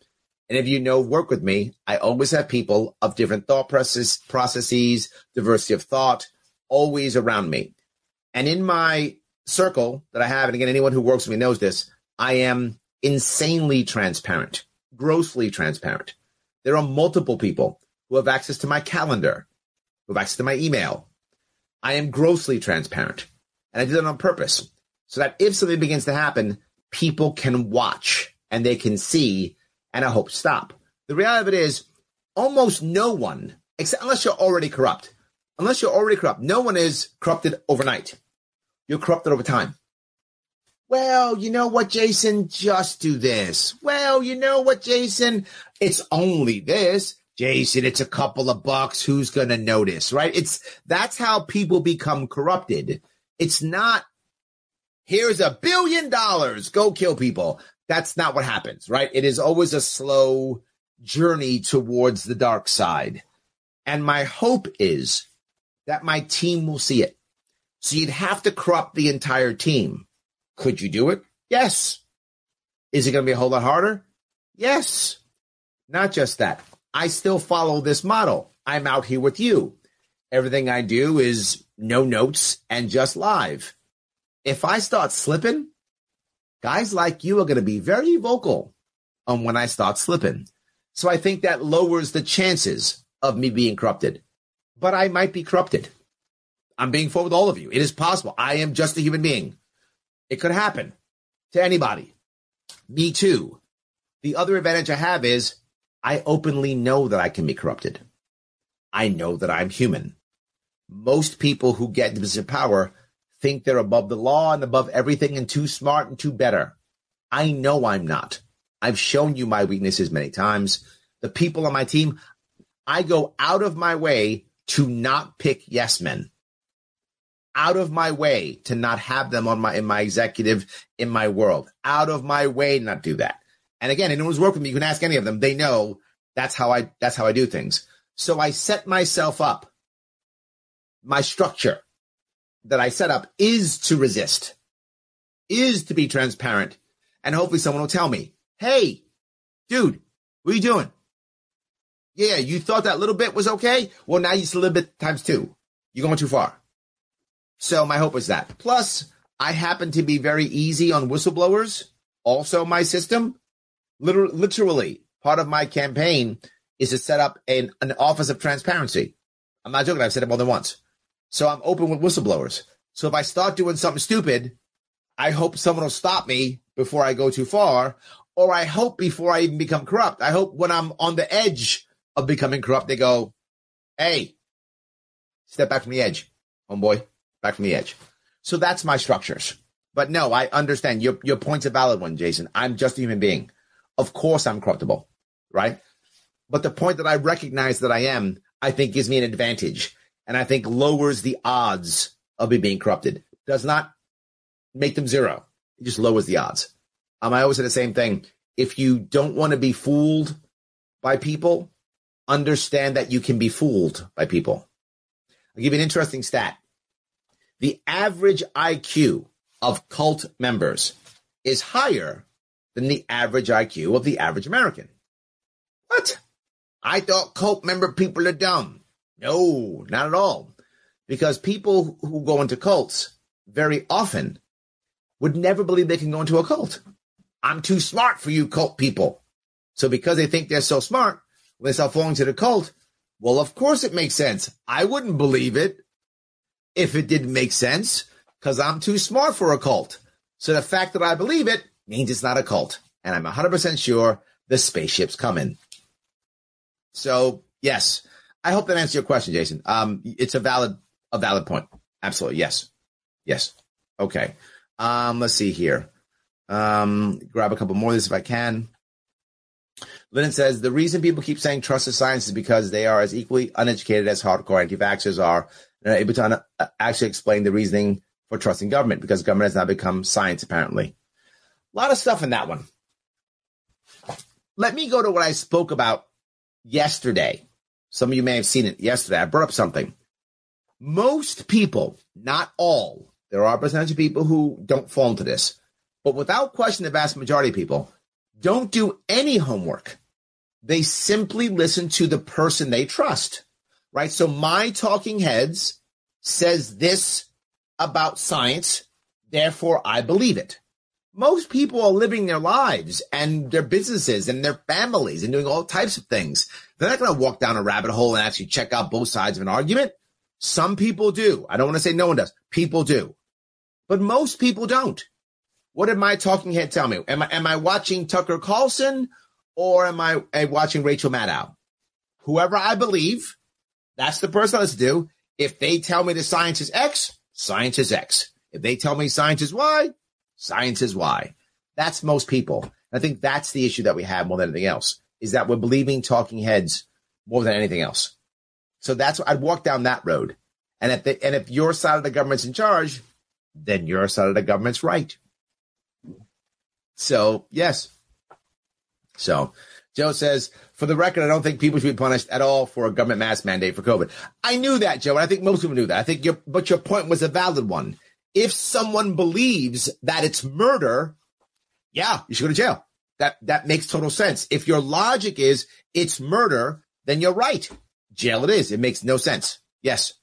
And if you know work with me, I always have people of different thought process, processes, diversity of thought, always around me. And in my circle that I have, and again, anyone who works with me knows this, I am insanely transparent, grossly transparent. There are multiple people who have access to my calendar, who have access to my email. I am grossly transparent. And I did that on purpose so that if something begins to happen, people can watch and they can see and I hope stop. The reality of it is almost no one, except unless you're already corrupt, unless you're already corrupt, no one is corrupted overnight. You're corrupted over time. Well, you know what, Jason? Just do this. Well, you know what, Jason? It's only this. Jason, it's a couple of bucks. Who's going to notice, right? It's that's how people become corrupted. It's not, here's a billion dollars, go kill people. That's not what happens, right? It is always a slow journey towards the dark side. And my hope is that my team will see it. So you'd have to corrupt the entire team. Could you do it? Yes. Is it going to be a whole lot harder? Yes. Not just that. I still follow this model. I'm out here with you. Everything I do is no notes and just live. If I start slipping, guys like you are going to be very vocal on when I start slipping. So I think that lowers the chances of me being corrupted. But I might be corrupted. I'm being forward with all of you. It is possible. I am just a human being. It could happen to anybody. Me too. The other advantage I have is I openly know that I can be corrupted. I know that I'm human. Most people who get into position of power think they're above the law and above everything and too smart and too better. I know I'm not. I've shown you my weaknesses many times. The people on my team, I go out of my way to not pick yes men. Out of my way to not have them on my in my executive in my world. Out of my way not do that. And again, anyone who's worked with me, you can ask any of them. They know that's how I that's how I do things. So I set myself up. My structure that I set up is to resist, is to be transparent, and hopefully someone will tell me, "Hey, dude, what are you doing? Yeah, you thought that little bit was okay. Well, now see a little bit times two. You're going too far." So my hope is that. Plus, I happen to be very easy on whistleblowers. Also, my system, literally, literally part of my campaign is to set up an, an office of transparency. I'm not joking. I've said it more than once. So I'm open with whistleblowers. So if I start doing something stupid, I hope someone will stop me before I go too far, or I hope before I even become corrupt. I hope when I'm on the edge of becoming corrupt, they go, Hey, step back from the edge, homeboy, back from the edge. So that's my structures. But no, I understand your, your point's a valid one, Jason. I'm just a human being. Of course I'm corruptible, right? But the point that I recognize that I am, I think gives me an advantage and I think lowers the odds of me being corrupted. Does not make them zero. It just lowers the odds. Um, I always say the same thing. If you don't want to be fooled by people, understand that you can be fooled by people. I'll give you an interesting stat. The average IQ of cult members is higher than the average IQ of the average American. What? I thought cult member people are dumb. No, not at all. Because people who go into cults very often would never believe they can go into a cult. I'm too smart for you cult people. So because they think they're so smart, when they start falling to the cult, well, of course it makes sense. I wouldn't believe it if it didn't make sense because I'm too smart for a cult. So the fact that I believe it means it's not a cult. And I'm 100% sure the spaceship's coming. So, yes, I hope that answers your question, Jason. Um, it's a valid, a valid point. Absolutely. Yes. Yes. Okay. Um, let's see here. Um, grab a couple more of this if I can. Lennon says the reason people keep saying trust the science is because they are as equally uneducated as hardcore anti-vaxxers are and are able to un- actually explain the reasoning for trusting government because government has now become science apparently. A lot of stuff in that one. Let me go to what I spoke about yesterday some of you may have seen it yesterday. I brought up something. Most people, not all, there are a percentage of people who don't fall into this, but without question, the vast majority of people don't do any homework. They simply listen to the person they trust, right? So my talking heads says this about science. Therefore, I believe it most people are living their lives and their businesses and their families and doing all types of things. They're not going to walk down a rabbit hole and actually check out both sides of an argument. Some people do. I don't want to say no one does. People do. But most people don't. What did my talking head tell me? Am I, am I watching Tucker Carlson or am I, am watching Rachel Maddow? Whoever I believe, that's the person I listen to. If they tell me the science is X, science is X. If they tell me science is Y, Science is why. That's most people. I think that's the issue that we have more than anything else is that we're believing talking heads more than anything else. So that's why I'd walk down that road. And if the, and if your side of the government's in charge, then your side of the government's right. So yes. So Joe says, for the record, I don't think people should be punished at all for a government mask mandate for COVID. I knew that, Joe, and I think most people knew that. I think your, but your point was a valid one if someone believes that it's murder, yeah, you should go to jail. That that makes total sense. If your logic is it's murder, then you're right. Jail it is. It makes no sense. Yes.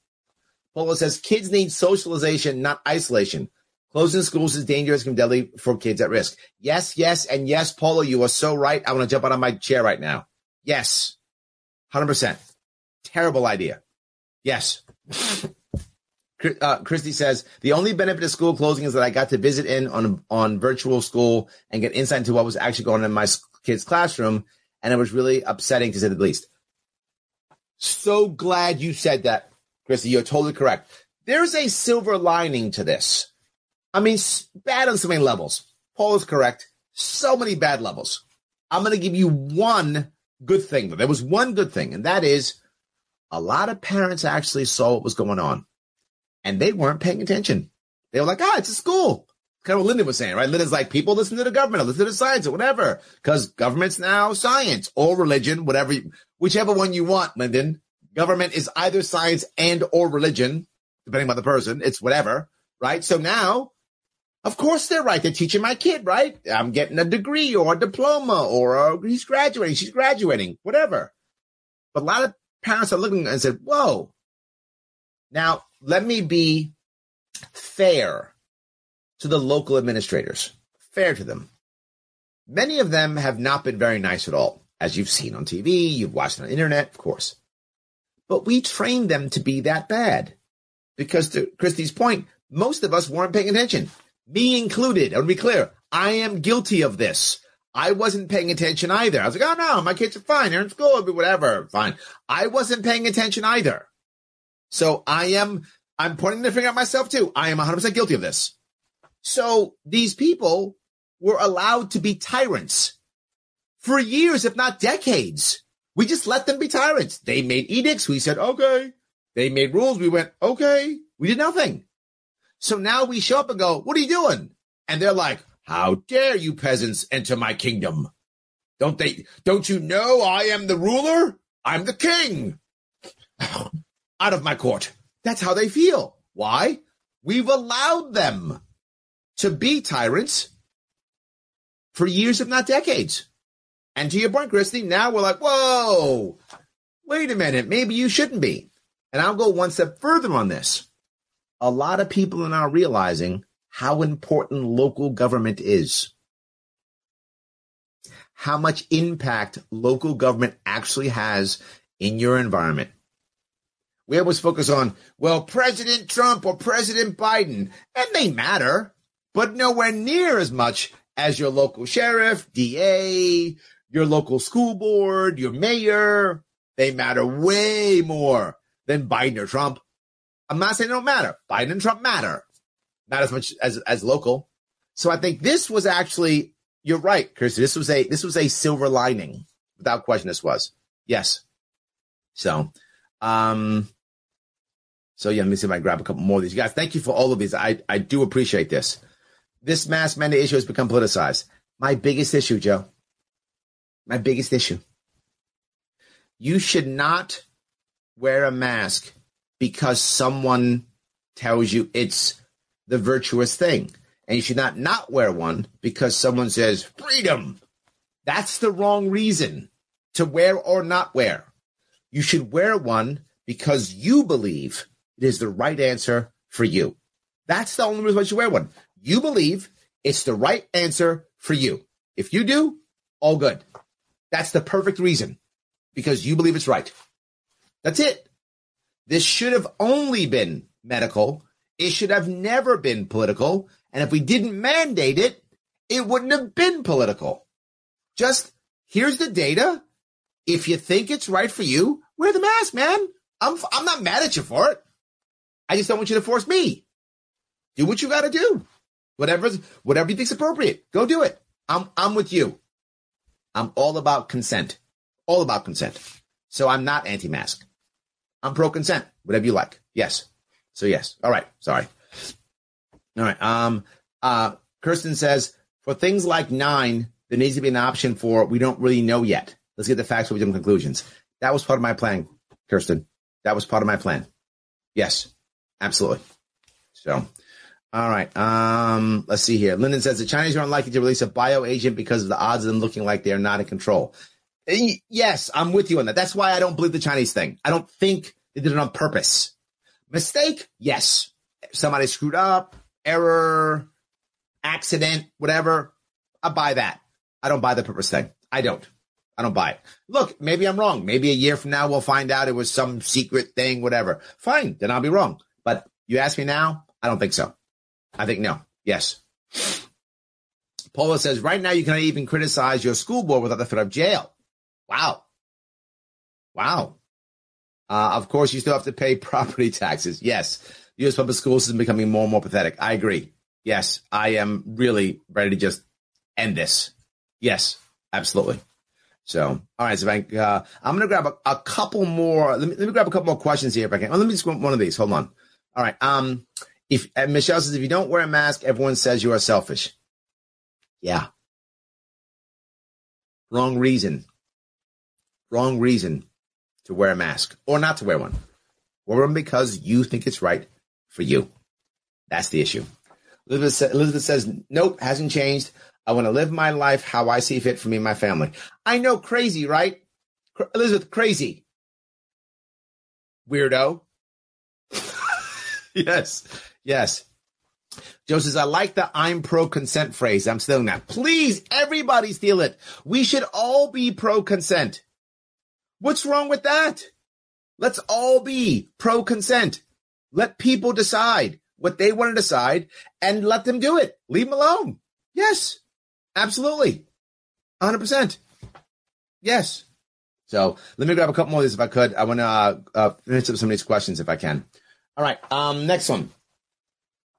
Polo says kids need socialization, not isolation. Closing schools is dangerous and deadly for kids at risk. Yes, yes, and yes, Polo, you are so right. I want to jump out of my chair right now. Yes. 100%. Terrible idea. Yes. uh, Christy says the only benefit of school closing is that I got to visit in on on virtual school and get insight into what was actually going on in my kids' classroom And it was really upsetting to say the least. So glad you said that, Christy. You're totally correct. There's a silver lining to this. I mean, bad on so many levels. Paul is correct. So many bad levels. I'm going to give you one good thing. There was one good thing, and that is a lot of parents actually saw what was going on and they weren't paying attention. They were like, ah, it's a school. Kind of what Lyndon was saying, right? Lyndon's like, people listen to the government, listen to the science or whatever, because government's now science or religion, whatever, you, whichever one you want, Lyndon. Government is either science and or religion, depending on the person. It's whatever, right? So now, of course they're right. They're teaching my kid, right? I'm getting a degree or a diploma or a, he's graduating, she's graduating, whatever. But a lot of parents are looking and said, whoa. Now, let me be fair to the local administrators, fair to them. Many of them have not been very nice at all, as you've seen on TV, you've watched on the internet, of course. But we trained them to be that bad. Because to Christy's point, most of us weren't paying attention. Me included. I want to be clear. I am guilty of this. I wasn't paying attention either. I was like, oh no, my kids are fine. They're in school, whatever, fine. I wasn't paying attention either. So I am, I'm pointing the finger at myself too. I am 100% guilty of this. So these people were allowed to be tyrants for years, if not decades. We just let them be tyrants. They made edicts. We said, okay. They made rules. We went, okay. We did nothing. So now we show up and go, what are you doing? And they're like, how dare you peasants enter my kingdom? Don't they, don't you know I am the ruler? I'm the king. Out of my court. That's how they feel. Why? We've allowed them to be tyrants for years, if not decades. And to your point, Christy, now we're like, whoa, wait a minute, maybe you shouldn't be. And I'll go one step further on this. A lot of people are now realizing how important local government is. How much impact local government actually has in your environment. We always focus on, well, President Trump or President Biden, and they matter, but nowhere near as much as your local sheriff, DA, your local school board, your mayor. They matter way more than Biden or Trump. I'm not saying they don't matter. Biden and Trump matter, not as much as as local. So I think this was actually you're right, Chris. This was a this was a silver lining, without question. This was yes. So, um, so yeah, let me see if I grab a couple more of these. Guys, thank you for all of these. I I do appreciate this. This mass mandate issue has become politicized. My biggest issue, Joe. My biggest issue. You should not wear a mask because someone tells you it's the virtuous thing. And you should not not wear one because someone says freedom. That's the wrong reason to wear or not wear. You should wear one because you believe it is the right answer for you. That's the only reason why you should wear one. You believe it's the right answer for you. If you do, all good. That's the perfect reason because you believe it's right. That's it. This should have only been medical. It should have never been political. And if we didn't mandate it, it wouldn't have been political. Just here's the data. If you think it's right for you, wear the mask, man. I'm, I'm not mad at you for it. I just don't want you to force me. Do what you got to do. Whatever, whatever you think's appropriate, go do it. I'm, I'm with you. I'm all about consent. All about consent. So I'm not anti-mask. I'm pro consent. Whatever you like. Yes. So yes. All right. Sorry. All right. Um, uh, Kirsten says for things like nine, there needs to be an option for we don't really know yet. Let's get the facts before we jump conclusions. That was part of my plan, Kirsten. That was part of my plan. Yes, absolutely. So, all right. Um, let's see here. Lyndon says the Chinese are unlikely to release a bio agent because of the odds of them looking like they're not in control. Yes, I'm with you on that. That's why I don't believe the Chinese thing. I don't think they did it on purpose. Mistake? Yes. Somebody screwed up, error, accident, whatever. I buy that. I don't buy the purpose thing. I don't. I don't buy it. Look, maybe I'm wrong. Maybe a year from now we'll find out it was some secret thing, whatever. Fine, then I'll be wrong. But you ask me now, I don't think so. I think no. Yes. Paula says, right now you cannot even criticize your school board without the threat of jail. Wow. Wow. Uh, of course, you still have to pay property taxes. Yes. U.S. public school system becoming more and more pathetic. I agree. Yes. I am really ready to just end this. Yes. Absolutely. So, all right, so I, uh, I'm going to grab a, a, couple more. Let me, let me grab a couple more questions here if I can. Let me just one of these. Hold on. All right. Um, if Michelle says if you don't wear a mask, everyone says you are selfish. Yeah. Wrong reason. Wrong reason to wear a mask or not to wear one. Wear one because you think it's right for you. That's the issue. Elizabeth, Elizabeth says, nope, hasn't changed. I want to live my life how I see fit for me and my family. I know, crazy, right? Elizabeth, crazy. Weirdo. yes, yes. Joe says, I like the I'm pro consent phrase. I'm stealing that. Please, everybody steal it. We should all be pro consent. What's wrong with that? Let's all be pro consent. Let people decide what they want to decide and let them do it. Leave them alone. Yes, absolutely. 100%. Yes. So let me grab a couple more of these if I could. I want to uh, finish up some of these questions if I can. All right. Um, next one.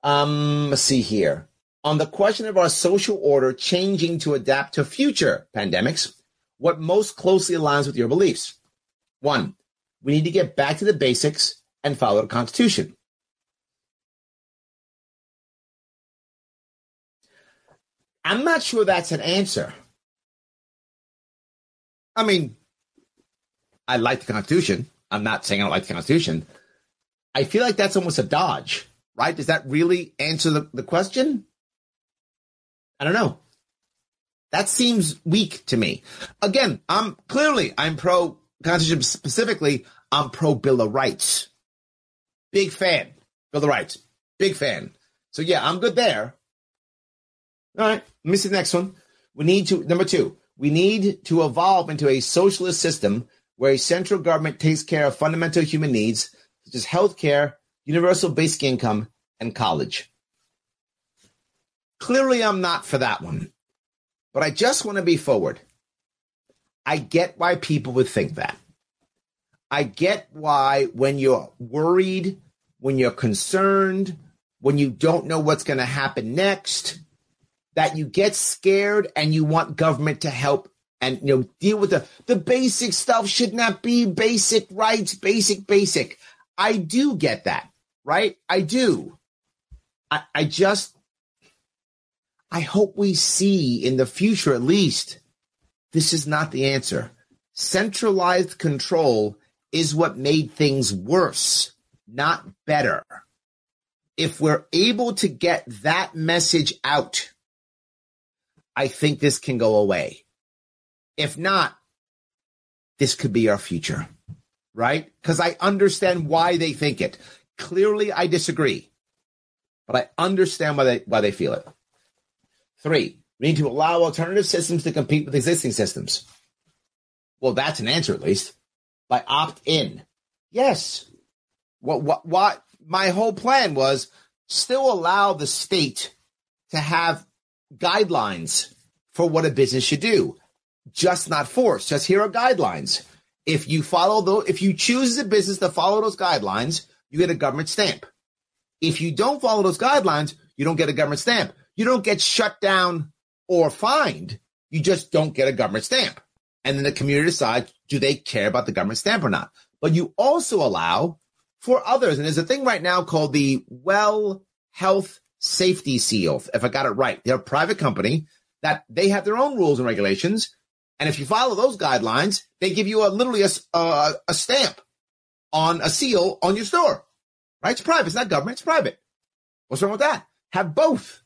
Um, let's see here. On the question of our social order changing to adapt to future pandemics, what most closely aligns with your beliefs? One, we need to get back to the basics and follow the Constitution. I'm not sure that's an answer. I mean, I like the Constitution. I'm not saying I don't like the Constitution. I feel like that's almost a dodge right? Does that really answer the, the question? I don't know. That seems weak to me. Again, I'm clearly I'm pro Constitution specifically. I'm pro Bill of Rights. Big fan. Bill of Rights. Big fan. So yeah, I'm good there. All right. Let me see the next one. We need to number two. We need to evolve into a socialist system where a central government takes care of fundamental human needs such as health care, universal basic income, and college. Clearly, I'm not for that one, but I just want to be forward. I get why people would think that. I get why when you're worried, when you're concerned, when you don't know what's going to happen next, that you get scared and you want government to help and you know deal with the the basic stuff should not be basic rights, basic basic. I do get that right? I do. I, I just, I hope we see in the future at least, this is not the answer. Centralized control is what made things worse, not better. If we're able to get that message out, I think this can go away. If not, this could be our future, right? Because I understand why they think it. Clearly, I disagree, but I understand why they why they feel it. Three, we need to allow alternative systems to compete with existing systems. Well, that's an answer at least. By opt in, yes. What what what? My whole plan was still allow the state to have guidelines for what a business should do, just not force. Just here are guidelines. If you follow those, if you choose as a business to follow those guidelines, you get a government stamp. If you don't follow those guidelines, you don't get a government stamp. You don't get shut down or fined. You just don't get a government stamp. And then the community decides, do they care about the government stamp or not? But you also allow for others. And there's a thing right now called the Well Health Safety Seal. If I got it right, they're a private company that they have their own rules and regulations. And if you follow those guidelines, they give you a literally a, a, uh, a stamp on a seal on your store. Right? It's private. It's not government. It's private. What's wrong with that? Have both.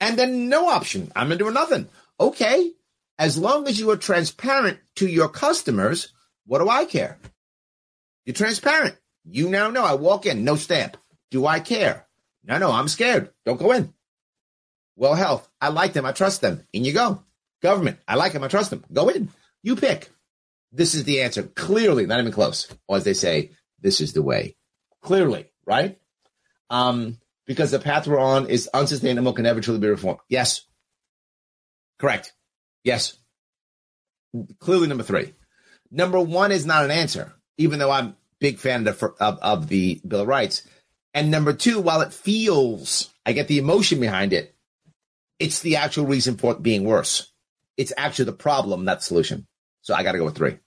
And then no option. I'm doing nothing. Okay. As long as you are transparent to your customers, what do I care? You're transparent. You now know I walk in, no stamp. Do I care? No, no, I'm scared. Don't go in. Well, health. I like them. I trust them. In you go. Government. I like them. I trust them. Go in. You pick. This is the answer. Clearly, not even close. Or as they say, this is the way. Clearly, right? Um, because the path we're on is unsustainable, can never truly be reformed. Yes. Correct. Yes. Clearly, number three. Number one is not an answer, even though I'm big fan of, of, of the Bill of Rights. And number two, while it feels, I get the emotion behind it, it's the actual reason for it being worse. It's actually the problem, not the solution. So I got to go with three.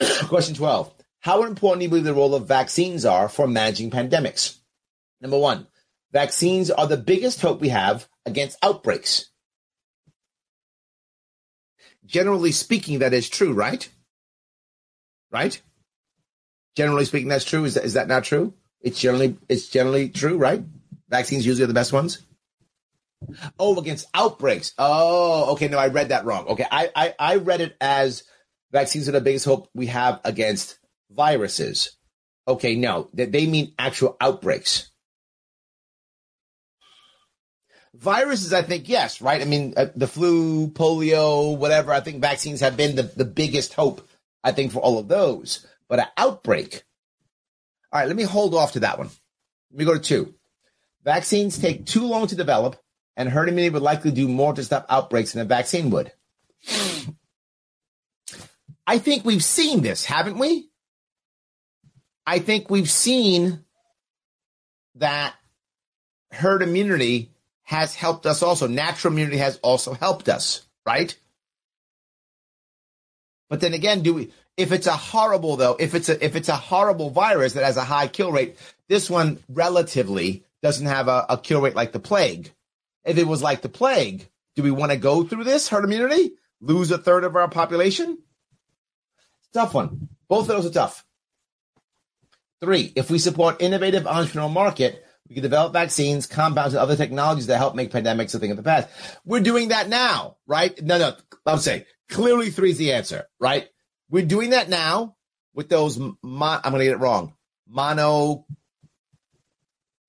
Question 12. How important do you believe the role of vaccines are for managing pandemics? Number one, vaccines are the biggest hope we have against outbreaks. Generally speaking, that is true, right? Right? Generally speaking, that's true. Is that, is that not true? It's generally it's generally true, right? Vaccines usually are the best ones. Oh, against outbreaks. Oh, okay. No, I read that wrong. Okay, I I, I read it as vaccines are the biggest hope we have against viruses. Okay, no, they, they mean actual outbreaks. Viruses, I think, yes, right? I mean, uh, the flu, polio, whatever, I think vaccines have been the, the biggest hope, I think, for all of those. But an outbreak, all right, let me hold off to that one. Let me go to two. Vaccines take too long to develop, and herd immunity would likely do more to stop outbreaks than a vaccine would. I think we've seen this, haven't we? I think we've seen that herd immunity has helped us also. Natural immunity has also helped us, right? But then again, do we if it's a horrible though, if it's a if it's a horrible virus that has a high kill rate, this one relatively doesn't have a, a kill rate like the plague. If it was like the plague, do we want to go through this herd immunity? Lose a third of our population? Tough one. Both of those are tough. Three, if we support innovative entrepreneurial market, we can develop vaccines, compounds, and other technologies that help make pandemics a thing of the past. We're doing that now, right? No, no, I'm saying clearly three is the answer, right? We're doing that now with those. Mon- I'm going to get it wrong. Mono.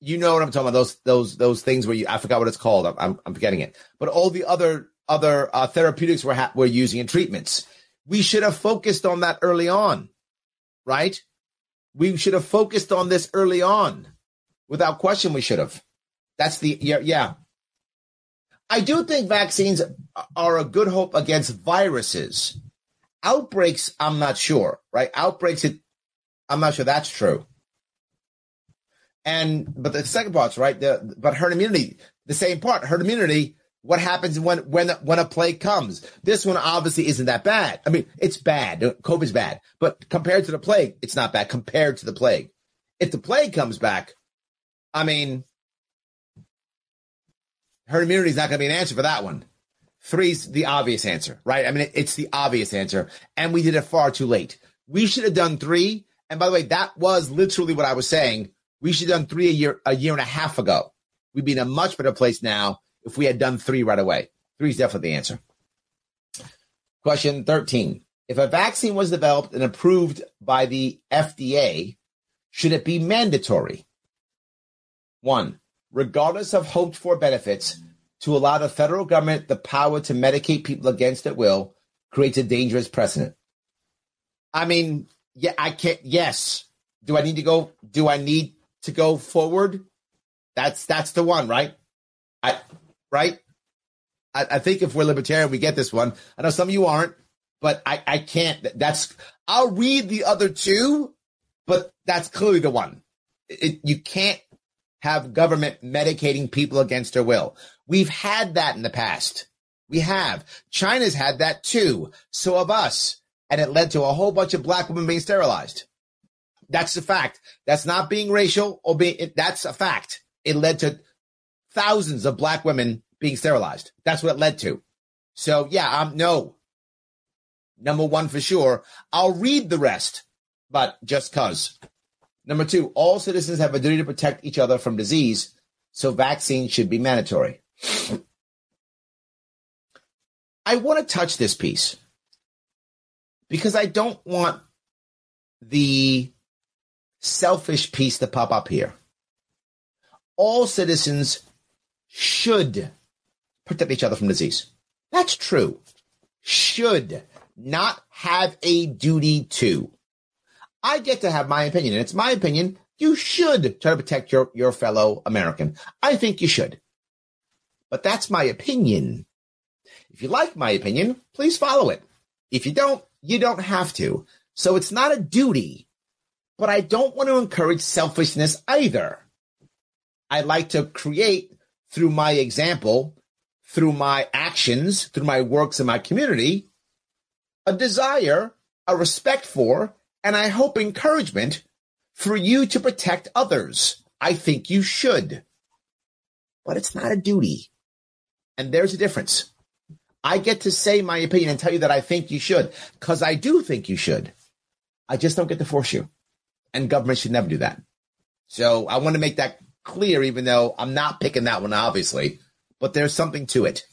You know what I'm talking about? Those those those things where you I forgot what it's called. I'm I'm, I'm forgetting it. But all the other other uh, therapeutics we're ha- we're using in treatments. We should have focused on that early on, right? We should have focused on this early on. Without question, we should have. That's the yeah, yeah. I do think vaccines are a good hope against viruses Outbreaks, I'm not sure, right? Outbreaks, it, I'm not sure that's true. And but the second part's right. The but herd immunity, the same part. Herd immunity. What happens when when when a plague comes? This one obviously isn't that bad. I mean, it's bad. COVID's bad, but compared to the plague, it's not bad. Compared to the plague, if the plague comes back, I mean, herd immunity is not going to be an answer for that one. Three's the obvious answer, right? I mean, it's the obvious answer. And we did it far too late. We should have done three. And by the way, that was literally what I was saying. We should have done three a year, a year and a half ago. We'd be in a much better place now if we had done three right away. Three is definitely the answer. Question 13. If a vaccine was developed and approved by the FDA, should it be mandatory? One, regardless of hoped for benefits, to allow the federal government the power to medicate people against at will creates a dangerous precedent. I mean, yeah, I can't. Yes. Do I need to go? Do I need to go forward? That's that's the one, right? I right. I, I think if we're libertarian, we get this one. I know some of you aren't, but I I can't. That's I'll read the other two, but that's clearly the one. It, you can't have government medicating people against their will. We've had that in the past. We have. China's had that too. So have us. And it led to a whole bunch of black women being sterilized. That's a fact. That's not being racial or being, that's a fact. It led to thousands of black women being sterilized. That's what it led to. So yeah, um, no. Number one for sure. I'll read the rest, but just cause. Number two, all citizens have a duty to protect each other from disease, so vaccines should be mandatory. I want to touch this piece because I don't want the selfish piece to pop up here. All citizens should protect each other from disease. That's true. Should not have a duty to. I get to have my opinion, and it's my opinion. You should try to protect your, your fellow American. I think you should. But that's my opinion. If you like my opinion, please follow it. If you don't, You don't have to. So it's not a duty, but I don't want to encourage selfishness either. I like to create through my example, through my actions, through my works in my community, a desire, a respect for, and I hope encouragement for you to protect others. I think you should. But it's not a duty. And there's a difference. I get to say my opinion and tell you that I think you should, because I do think you should. I just don't get to force you. And government should never do that. So I want to make that clear, even though I'm not picking that one, obviously, but there's something to it.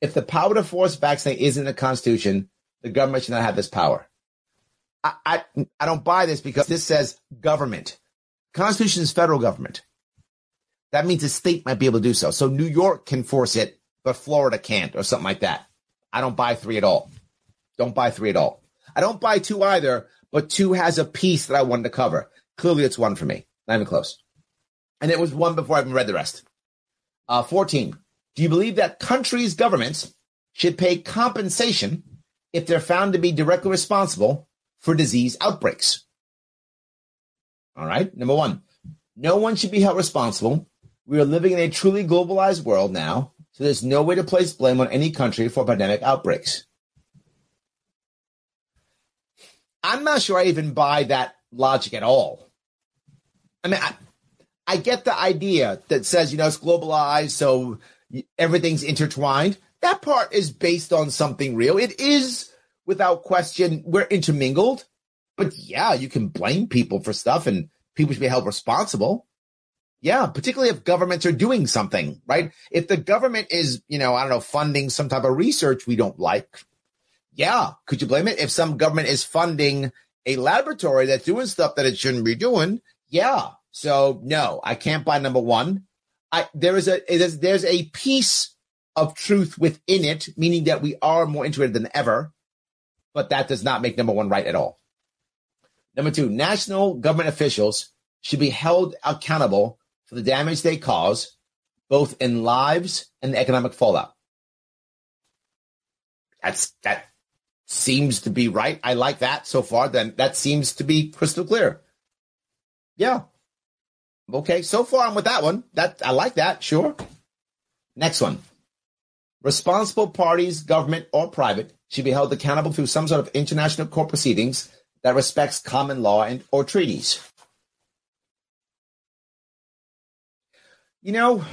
If the power to force vaccinate is in the Constitution, the government should not have this power. I, I, I don't buy this because this says government. Constitution is federal government. That means a state might be able to do so. So New York can force it but Florida can't, or something like that. I don't buy three at all. Don't buy three at all. I don't buy two either, but two has a piece that I wanted to cover. Clearly, it's one for me. Not even close. And it was one before I even read the rest. Uh, 14. Do you believe that countries' governments should pay compensation if they're found to be directly responsible for disease outbreaks? All right. Number one, no one should be held responsible. We are living in a truly globalized world now so there's no way to place blame on any country for pandemic outbreaks. I'm not sure I even buy that logic at all. I mean, I, I get the idea that says, you know, it's globalized, so everything's intertwined. That part is based on something real. It is, without question, we're intermingled. But yeah, you can blame people for stuff and people should be held responsible. Yeah, particularly if governments are doing something, right? If the government is, you know, I don't know, funding some type of research we don't like, yeah, could you blame it? If some government is funding a laboratory that's doing stuff that it shouldn't be doing, yeah. So no, I can't buy number one. I there is a there's, there's a piece of truth within it, meaning that we are more integrated than ever, but that does not make number one right at all. Number two, national government officials should be held accountable for the damage they cause, both in lives and the economic fallout. That's that seems to be right. I like that so far. Then that seems to be crystal clear. Yeah. Okay, so far I'm with that one. That I like that. Sure. Next one. Responsible parties, government or private, should be held accountable through some sort of international court proceedings that respects common law and or treaties. you know,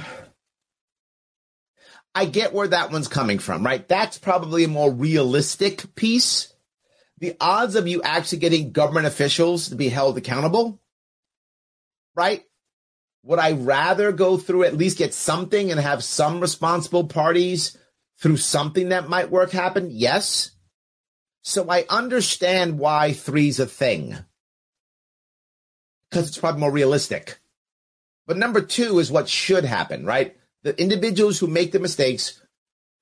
I get where that one's coming from, right? That's probably a more realistic piece. The odds of you actually getting government officials to be held accountable, right? Would I rather go through at least get something and have some responsible parties through something that might work happen? Yes. So I understand why three's a thing because it's probably more realistic. But number two is what should happen, right? The individuals who make the mistakes,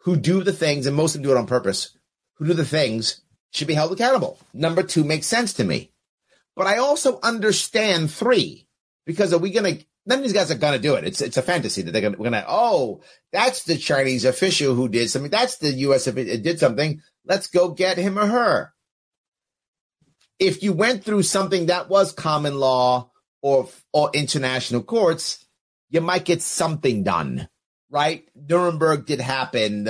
who do the things, and most of them do it on purpose, who do the things should be held accountable. Number two makes sense to me. But I also understand three because are we going to, none of these guys are going to do it. It's, it's a fantasy that they're going to, oh, that's the Chinese official who did something. That's the U.S. official did something. Let's go get him or her. If you went through something that was common law or or international courts, you might get something done, right? Nuremberg did happen.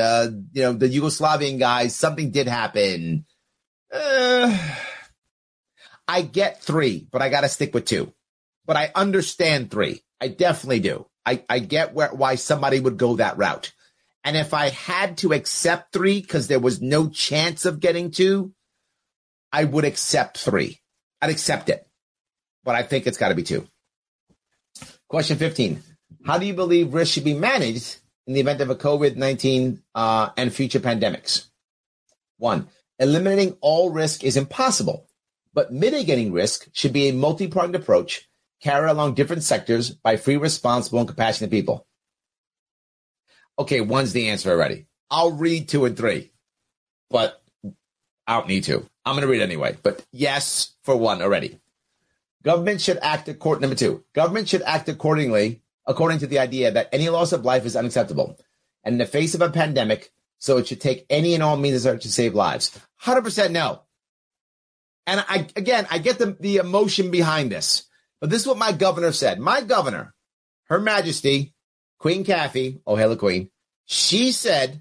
You know, the Yugoslavian guys, something did happen. Uh, I get three, but I got to stick with two. But I understand three. I definitely do. I, I get where, why somebody would go that route. And if I had to accept three because there was no chance of getting two, I would accept three. I'd accept it but I think it's got to be two. Question 15. How do you believe risk should be managed in the event of a COVID 19 uh, and future pandemics? One, eliminating all risk is impossible, but mitigating risk should be a multi pronged approach carried along different sectors by free, responsible, and compassionate people. Okay, one's the answer already. I'll read two and three, but I don't need to. I'm going to read anyway. But yes, for one already. Government should act according, number two, government should act accordingly, according to the idea that any loss of life is unacceptable. And in the face of a pandemic, so it should take any and all means to save lives. 100% no. And I, again, I get the, the emotion behind this, but this is what my governor said. My governor, Her Majesty, Queen Kathy, oh, the Queen, she said,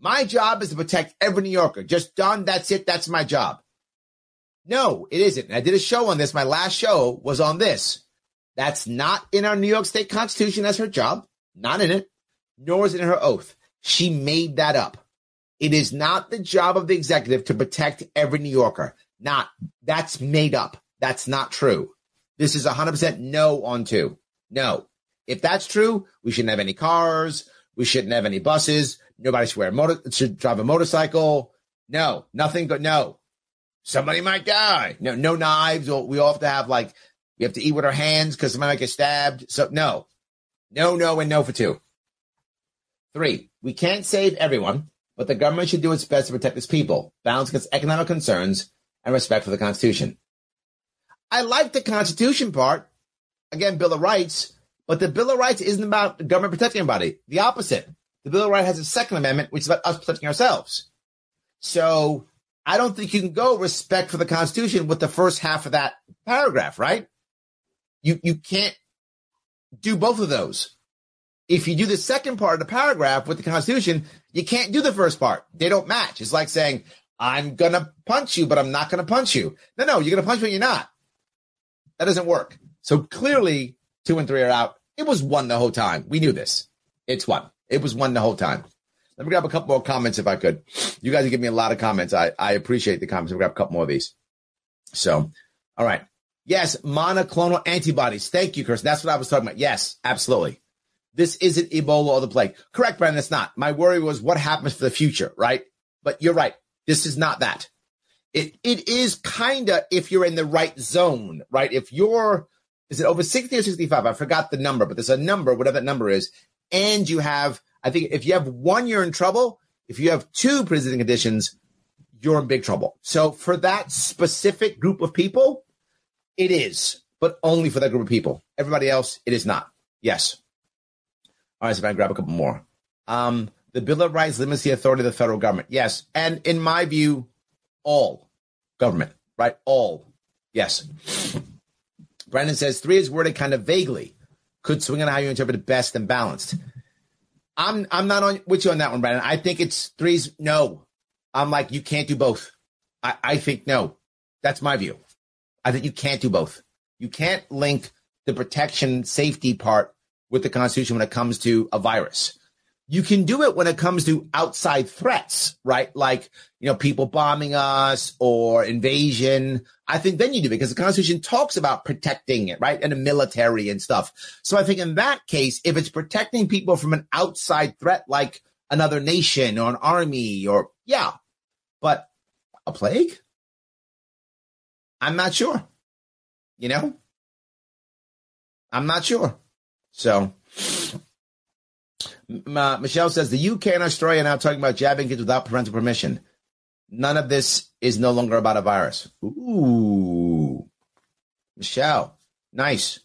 my job is to protect every New Yorker. Just done. That's it. That's my job. No, it isn't. I did a show on this. My last show was on this. That's not in our New York State Constitution as her job. Not in it. Nor is it in her oath. She made that up. It is not the job of the executive to protect every New Yorker. Not. That's made up. That's not true. This is 100% no on two. No. If that's true, we shouldn't have any cars. We shouldn't have any buses. Nobody should wear a motor, should drive a motorcycle. No, nothing but no. Somebody might die. No, no knives. We all have to have like, we have to eat with our hands because somebody might get stabbed. So no, no, no, and no for two. Three, we can't save everyone, but the government should do its best to protect its people, balance against economic concerns, and respect for the Constitution. I like the Constitution part. Again, Bill of Rights, but the Bill of Rights isn't about the government protecting anybody. The opposite. The Bill of Rights has a Second Amendment, which is about us protecting ourselves. So I don't think you can go respect for the Constitution with the first half of that paragraph, right? You you can't do both of those. If you do the second part of the paragraph with the Constitution, you can't do the first part. They don't match. It's like saying, I'm gonna punch you, but I'm not gonna punch you. No, no, you're gonna punch me, you're not. That doesn't work. So clearly, two and three are out. It was one the whole time. We knew this. It's one. It was one the whole time. Let me grab a couple more comments if I could. You guys give me a lot of comments. I, I appreciate the comments. We'll grab a couple more of these. So, all right. Yes, monoclonal antibodies. Thank you, Chris. That's what I was talking about. Yes, absolutely. This isn't Ebola or the plague. Correct, Brandon. It's not. My worry was what happens for the future, right? But you're right. This is not that. It it is kind of if you're in the right zone, right? If you're is it over 60 or 65? I forgot the number, but there's a number, whatever that number is, and you have, I think if you have one, you're in trouble. If you have two pre-existing conditions, you're in big trouble. So for that specific group of people, it is, but only for that group of people. Everybody else, it is not. Yes. All right, so if I grab a couple more. Um, the Bill of Rights limits the authority of the federal government. Yes. And in my view, all government, right? All. Yes. Brandon says three is worded kind of vaguely could swing on how you interpret it best and balanced. I'm I'm not on with you on that one, Brandon. I think it's threes. No, I'm like you can't do both. I, I think no. That's my view. I think you can't do both. You can't link the protection safety part with the Constitution when it comes to a virus. You can do it when it comes to outside threats, right? Like, you know, people bombing us or invasion. I think then you do because the Constitution talks about protecting it, right? And the military and stuff. So I think in that case, if it's protecting people from an outside threat like another nation or an army or, yeah, but a plague? I'm not sure. You know? I'm not sure. So, uh, Michelle says the UK and Australia are now talking about jabbing kids without parental permission. None of this is no longer about a virus. Ooh, Michelle, nice,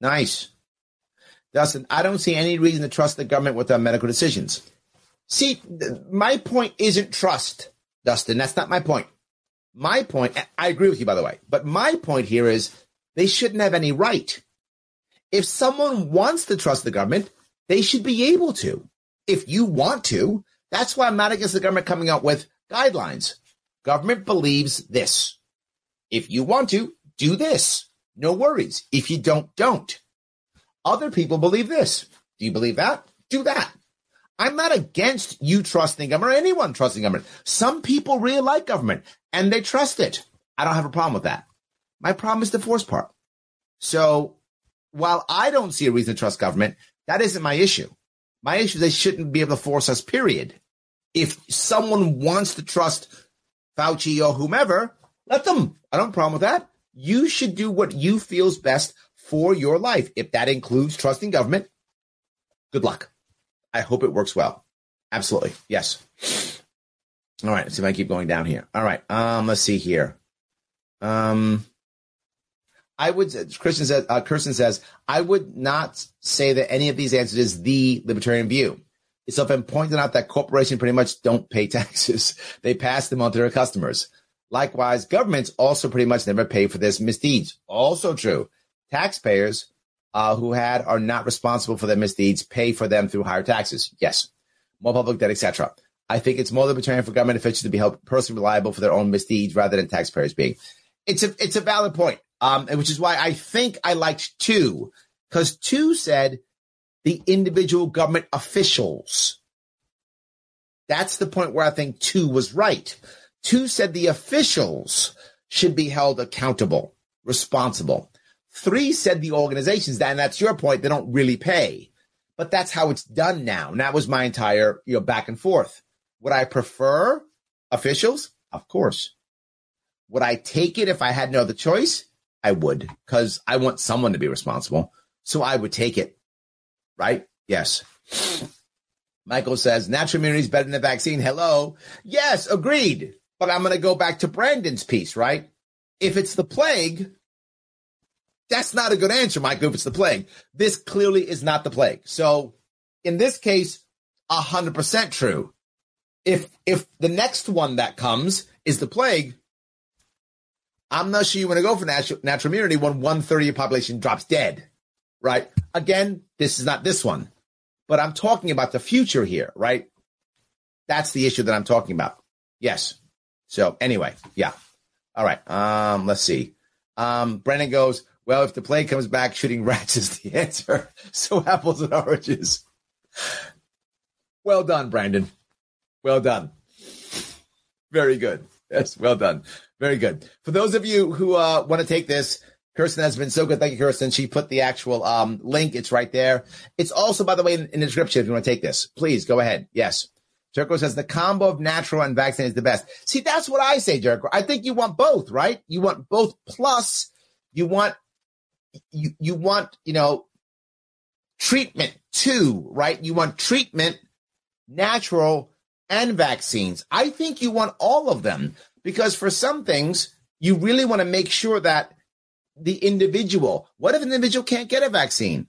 nice. Dustin, I don't see any reason to trust the government with their medical decisions. See, my point isn't trust, Dustin. That's not my point. My point, I agree with you, by the way, but my point here is they shouldn't have any right. If someone wants to trust the government, they should be able to. If you want to, that's why I'm not against the government coming out with guidelines. Government believes this. If you want to, do this. No worries. If you don't, don't. Other people believe this. Do you believe that? Do that. I'm not against you trusting government or anyone trusting government. Some people really like government and they trust it. I don't have a problem with that. My problem is the force part. So while I don't see a reason to trust government, that isn't my issue. My issue is they shouldn't be able to force us, period. If someone wants to trust Fauci or whomever, let them. I don't have a problem with that. You should do what you feels best for your life. If that includes trusting government, good luck. I hope it works well. Absolutely. Yes. All right. Let's see if I keep going down here. All right. Um, let's see here. Um, I would, Christian says, uh, Kirsten says, I would not say that any of these answers is the libertarian view. It's often pointed out that corporations pretty much don't pay taxes. They pass them on to their customers. Likewise, governments also pretty much never pay for this misdeeds. Also true. Taxpayers uh, who had are not responsible for their misdeeds pay for them through higher taxes. Yes, more public debt, etc. I think it's more libertarian for government officials to be held personally liable for their own misdeeds rather than taxpayers being. It's a it's a valid point, um, which is why I think I liked two because two said the individual government officials. That's the point where I think two was right. Two said the officials should be held accountable, responsible. Three said the organizations, and that's your point, they don't really pay. But that's how it's done now. And that was my entire, you know, back and forth. Would I prefer officials? Of course. Would I take it if I had no other choice? I would, because I want someone to be responsible. So I would take it. Right? Yes. Michael says natural immunity is better than the vaccine. Hello. Yes, agreed. But I'm going to go back to Brandon's piece, right? If it's the plague, that's not a good answer, Michael, if it's the plague. This clearly is not the plague. So in this case, 100% true. If, if the next one that comes is the plague, I'm not sure you want to go for natural, natural immunity when one third of your population drops dead, right? Again, this is not this one, but I'm talking about the future here, right? That's the issue that I'm talking about. Yes. So anyway, yeah. All right. Um, let's see. Um, Brandon goes, well, if the play comes back, shooting rats is the answer. so apples and oranges. Well done, Brandon. Well done. Very good. Yes, well done. Very good. For those of you who uh, want to take this, Kirsten has been so good. Thank you, Kirsten. She put the actual um, link. It's right there. It's also, by the way, in, in the description if you want to take this. Please go ahead. Yes. Jericho says the combo of natural and vaccine is the best. See, that's what I say, Jericho. I think you want both, right? You want both plus you want you you want, you know, treatment too, right? You want treatment, natural and vaccines. I think you want all of them because for some things you really want to make sure that the individual, what if an individual can't get a vaccine?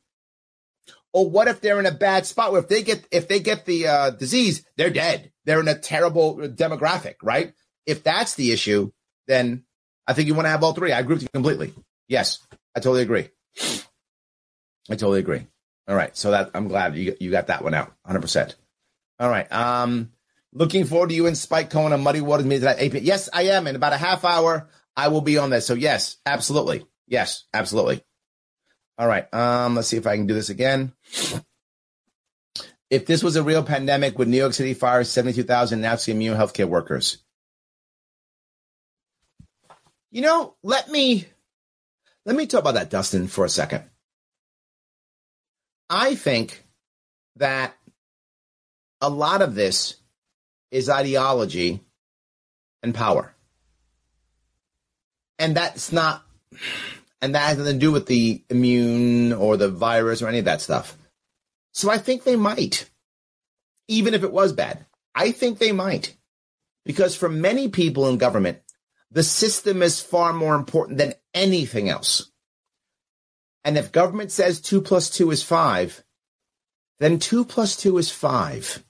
Or what if they're in a bad spot where if they get if they get the uh, disease, they're dead. They're in a terrible demographic, right? If that's the issue, then I think you want to have all three. I agree with you completely. Yes, I totally agree. I totally agree. All right, so that I'm glad you you got that one out, 100. percent All right. Um, looking forward to you and Spike Cohen on Muddy Waters Media at 8 p.m. Yes, I am. In about a half hour, I will be on this. So yes, absolutely. Yes, absolutely. All right. Um, let's see if I can do this again. If this was a real pandemic, would New York City fire 72,000 Nazi immune healthcare workers? You know, let me let me talk about that, Dustin, for a second. I think that a lot of this is ideology and power. And that's not and that has nothing to do with the immune or the virus or any of that stuff. So I think they might, even if it was bad. I think they might, because for many people in government, the system is far more important than anything else. And if government says two plus two is five, then two plus two is five.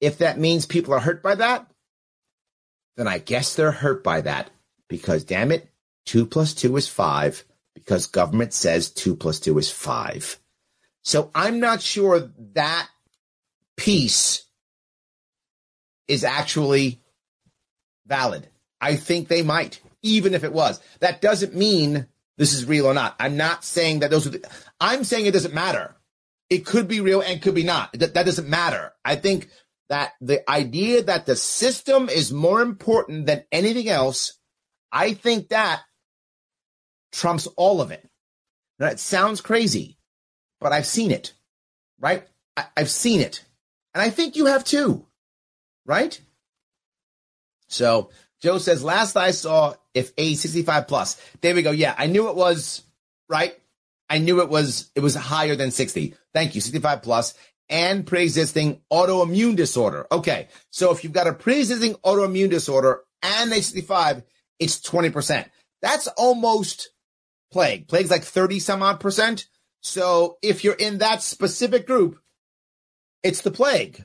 If that means people are hurt by that, then I guess they're hurt by that because damn it, two plus two is five because government says two plus two is five. So I'm not sure that piece is actually valid. I think they might, even if it was. That doesn't mean this is real or not. I'm not saying that those are the, I'm saying it doesn't matter. It could be real and could be not. That, that doesn't matter. I think that the idea that the system is more important than anything else, I think that trumps all of it. Now, it sounds crazy, but I've seen it, right? I, I've seen it. And I think you have too, right? So Joe says, last I saw, if a 65 plus, there we go. Yeah, I knew it was right. I knew it was, it was higher than 60. Thank you. 65 plus and pre-existing autoimmune disorder. Okay. So if you've got a pre-existing autoimmune disorder and a 65, it's 20%. That's almost plague. Plague's like 30 some odd percent. So if you're in that specific group, it's the plague.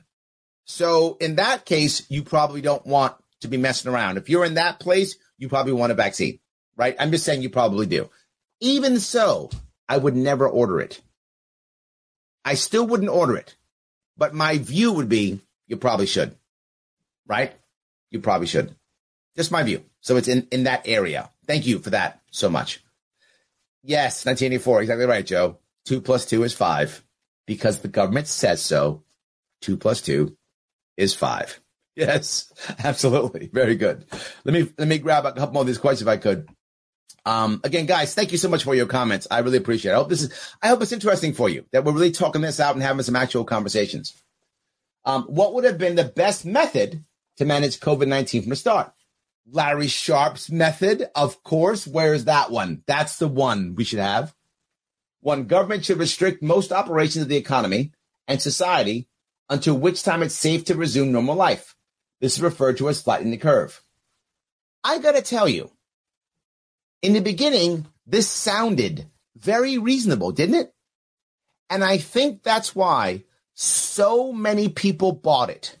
So in that case, you probably don't want to be messing around. If you're in that place, you probably want a vaccine, right? I'm just saying you probably do. Even so, I would never order it. I still wouldn't order it. But my view would be you probably should, right? You probably should. Just my view. So it's in, in that area. Thank you for that so much. Yes, 1984. Exactly right, Joe. Two plus two is five because the government says so. Two plus two is five. Yes, absolutely. Very good. Let me let me grab a couple more of these questions if I could. Um, again, guys, thank you so much for your comments. I really appreciate it. I hope this is I hope it's interesting for you that we're really talking this out and having some actual conversations. Um, what would have been the best method to manage COVID 19 from the start? Larry Sharpe's method, of course. Where's that one? That's the one we should have. One government should restrict most operations of the economy and society until which time it's safe to resume normal life. This is referred to as flattening the curve. I gotta tell you, in the beginning, this sounded very reasonable, didn't it? And I think that's why so many people bought it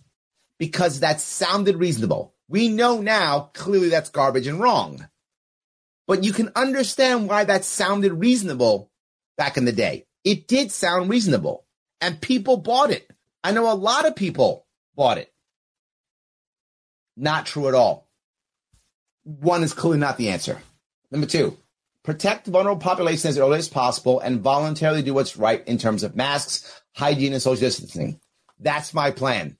because that sounded reasonable. We know now clearly that's garbage and wrong. But you can understand why that sounded reasonable back in the day. It did sound reasonable and people bought it. I know a lot of people bought it. Not true at all. One is clearly not the answer. Number two, protect vulnerable populations as early as possible and voluntarily do what's right in terms of masks, hygiene, and social distancing. That's my plan.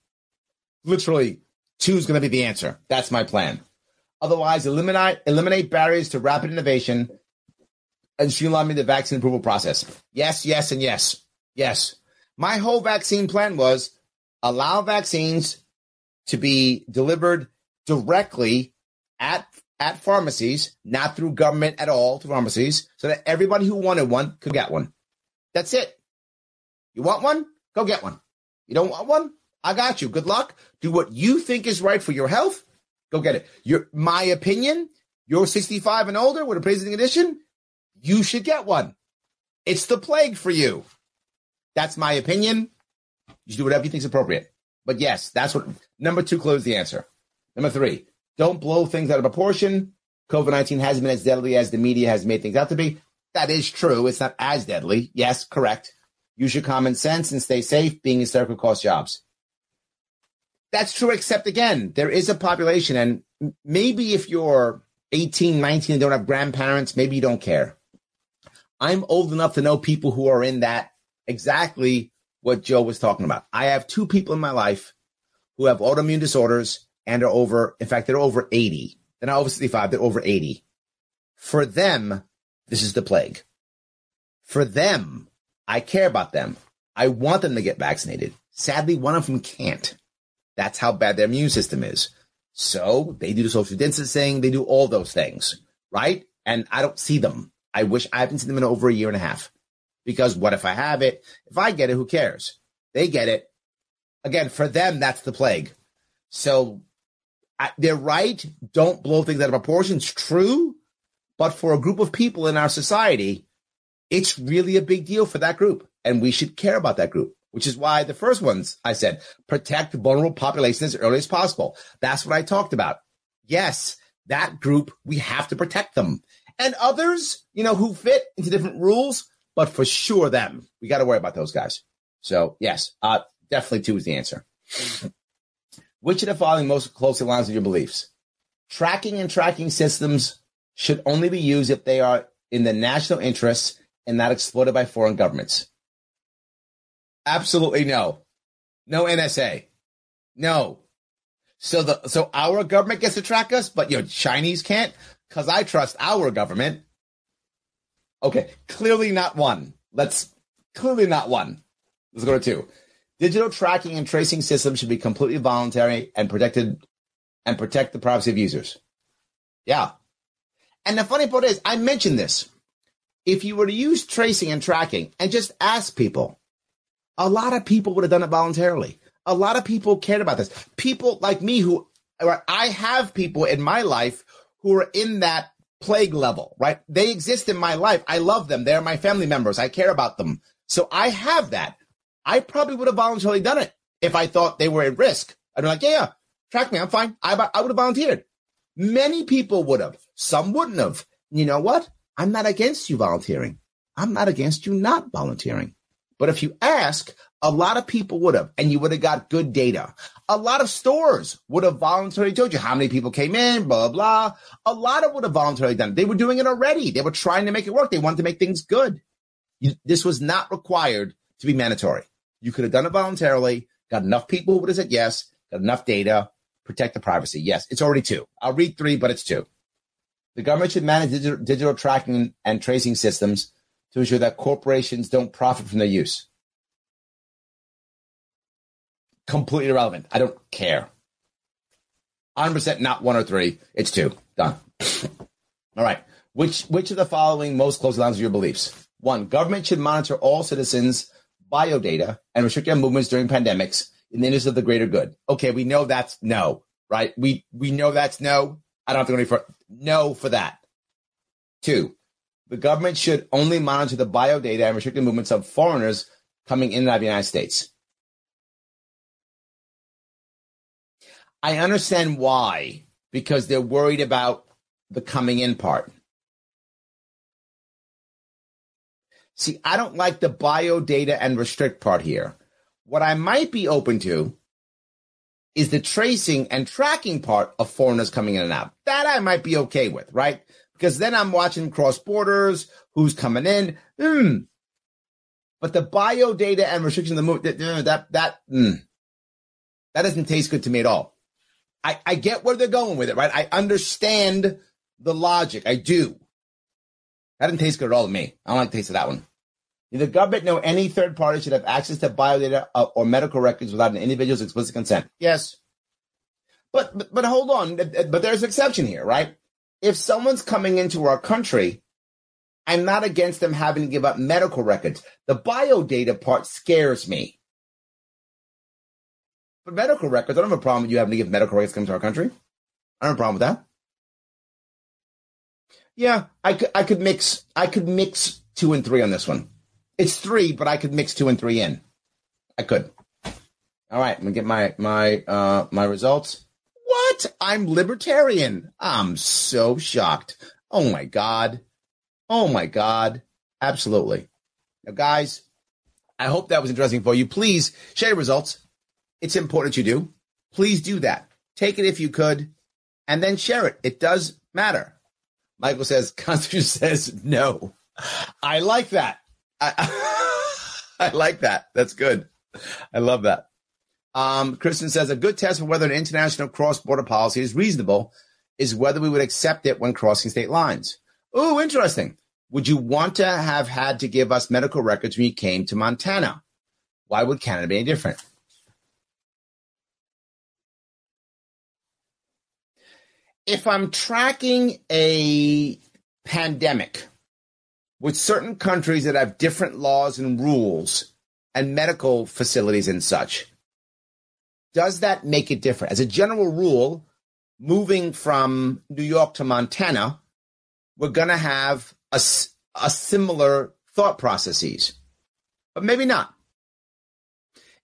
Literally, two is going to be the answer. That's my plan. Otherwise, eliminate eliminate barriers to rapid innovation and streamline the vaccine approval process. Yes, yes, and yes. Yes. My whole vaccine plan was allow vaccines to be delivered directly at at pharmacies, not through government at all, to pharmacies, so that everybody who wanted one could get one. That's it. You want one? Go get one. You don't want one? I got you. Good luck. Do what you think is right for your health. Go get it. Your my opinion, you're 65 and older with a pre-existing condition, you should get one. It's the plague for you. That's my opinion. You should do whatever you think is appropriate. But yes, that's what number two clue is the answer. Number three, don't blow things out of proportion. COVID 19 hasn't been as deadly as the media has made things out to be. That is true. It's not as deadly. Yes, correct. Use your common sense and stay safe. Being hysterical costs jobs. That's true, except again, there is a population, and maybe if you're 18, 19 and don't have grandparents, maybe you don't care. I'm old enough to know people who are in that exactly what Joe was talking about. I have two people in my life who have autoimmune disorders and are over, in fact, they're over 80. They're not over 65, they're over 80. For them, this is the plague. For them, I care about them. I want them to get vaccinated. Sadly, one of them can't. That's how bad their immune system is. So they do the social distancing, they do all those things, right? And I don't see them. I wish I haven't seen them in over a year and a half. Because what if I have it? If I get it, who cares? They get it. Again, for them, that's the plague. So I, they're right. Don't blow things out of proportion. It's true. But for a group of people in our society, it's really a big deal for that group. And we should care about that group, which is why the first ones I said, protect vulnerable populations as early as possible. That's what I talked about. Yes, that group, we have to protect them. And others, you know, who fit into different rules, but for sure them. We got to worry about those guys. So yes, uh, definitely two is the answer. Which of the following most closely aligns with your beliefs? Tracking and tracking systems should only be used if they are in the national interests and not exploited by foreign governments. Absolutely no. No NSA. No. So the so our government gets to track us, but you know Chinese can't because I trust our government. Okay, clearly not one. Let's clearly not one. Let's go to two. Digital tracking and tracing systems should be completely voluntary and protected and protect the privacy of users. Yeah. And the funny part is, I mentioned this. If you were to use tracing and tracking and just ask people, a lot of people would have done it voluntarily. A lot of people cared about this. People like me who I have people in my life who are in that plague level, right? They exist in my life. I love them. They're my family members. I care about them. So I have that. I probably would have voluntarily done it if I thought they were at risk. I'd be like, yeah, track me. I'm fine. I, I would have volunteered. Many people would have. Some wouldn't have. You know what? I'm not against you volunteering. I'm not against you not volunteering. But if you ask, a lot of people would have, and you would have got good data. A lot of stores would have voluntarily told you how many people came in, blah, blah. A lot of would have voluntarily done it. They were doing it already. They were trying to make it work. They wanted to make things good. You, this was not required to be mandatory. You could have done it voluntarily, got enough people who would have said yes, got enough data, protect the privacy. Yes, it's already two. I'll read three, but it's two. The government should manage digital, digital tracking and tracing systems to ensure that corporations don't profit from their use. Completely irrelevant. I don't care. 100% not one or three. It's two. Done. All right. Which which of the following most closely aligns with your beliefs? One, government should monitor all citizens' biodata and restrict their movements during pandemics in the interest of the greater good. Okay, we know that's no, right? We we know that's no. I don't have to go any further. No for that. Two, the government should only monitor the biodata and restrict the movements of foreigners coming in and out of the United States. I understand why, because they're worried about the coming in part. See, I don't like the bio data and restrict part here. What I might be open to is the tracing and tracking part of foreigners coming in and out. That I might be okay with, right? because then I'm watching cross borders, who's coming in. Mm. But the bio data and restriction of the move that that that mm, that doesn't taste good to me at all. I, I get where they're going with it, right? I understand the logic. I do. That didn't taste good at all to me. I don't like the taste of that one. Neither government nor any third party should have access to biodata uh, or medical records without an individual's explicit consent. Yes. But, but, but hold on. But there's an exception here, right? if someone's coming into our country, I'm not against them having to give up medical records. The bio data part scares me. But medical records, I don't have a problem with you having to give medical records come to our country. I don't have a problem with that. Yeah, I could I could mix I could mix two and three on this one. It's three, but I could mix two and three in. I could. All right, I'm gonna get my my uh my results. What? I'm libertarian. I'm so shocked. Oh my God. Oh my God. Absolutely. Now, guys, I hope that was interesting for you. Please share your results. It's important you do. Please do that. Take it if you could, and then share it. It does matter. Michael says, Constitution says no. I like that. I, I like that. That's good. I love that. Um, Kristen says a good test for whether an international cross-border policy is reasonable is whether we would accept it when crossing state lines. Oh, interesting. Would you want to have had to give us medical records when you came to Montana? Why would Canada be any different? If I'm tracking a pandemic with certain countries that have different laws and rules and medical facilities and such, does that make it different? As a general rule, moving from New York to Montana, we're going to have a, a similar thought processes, but maybe not.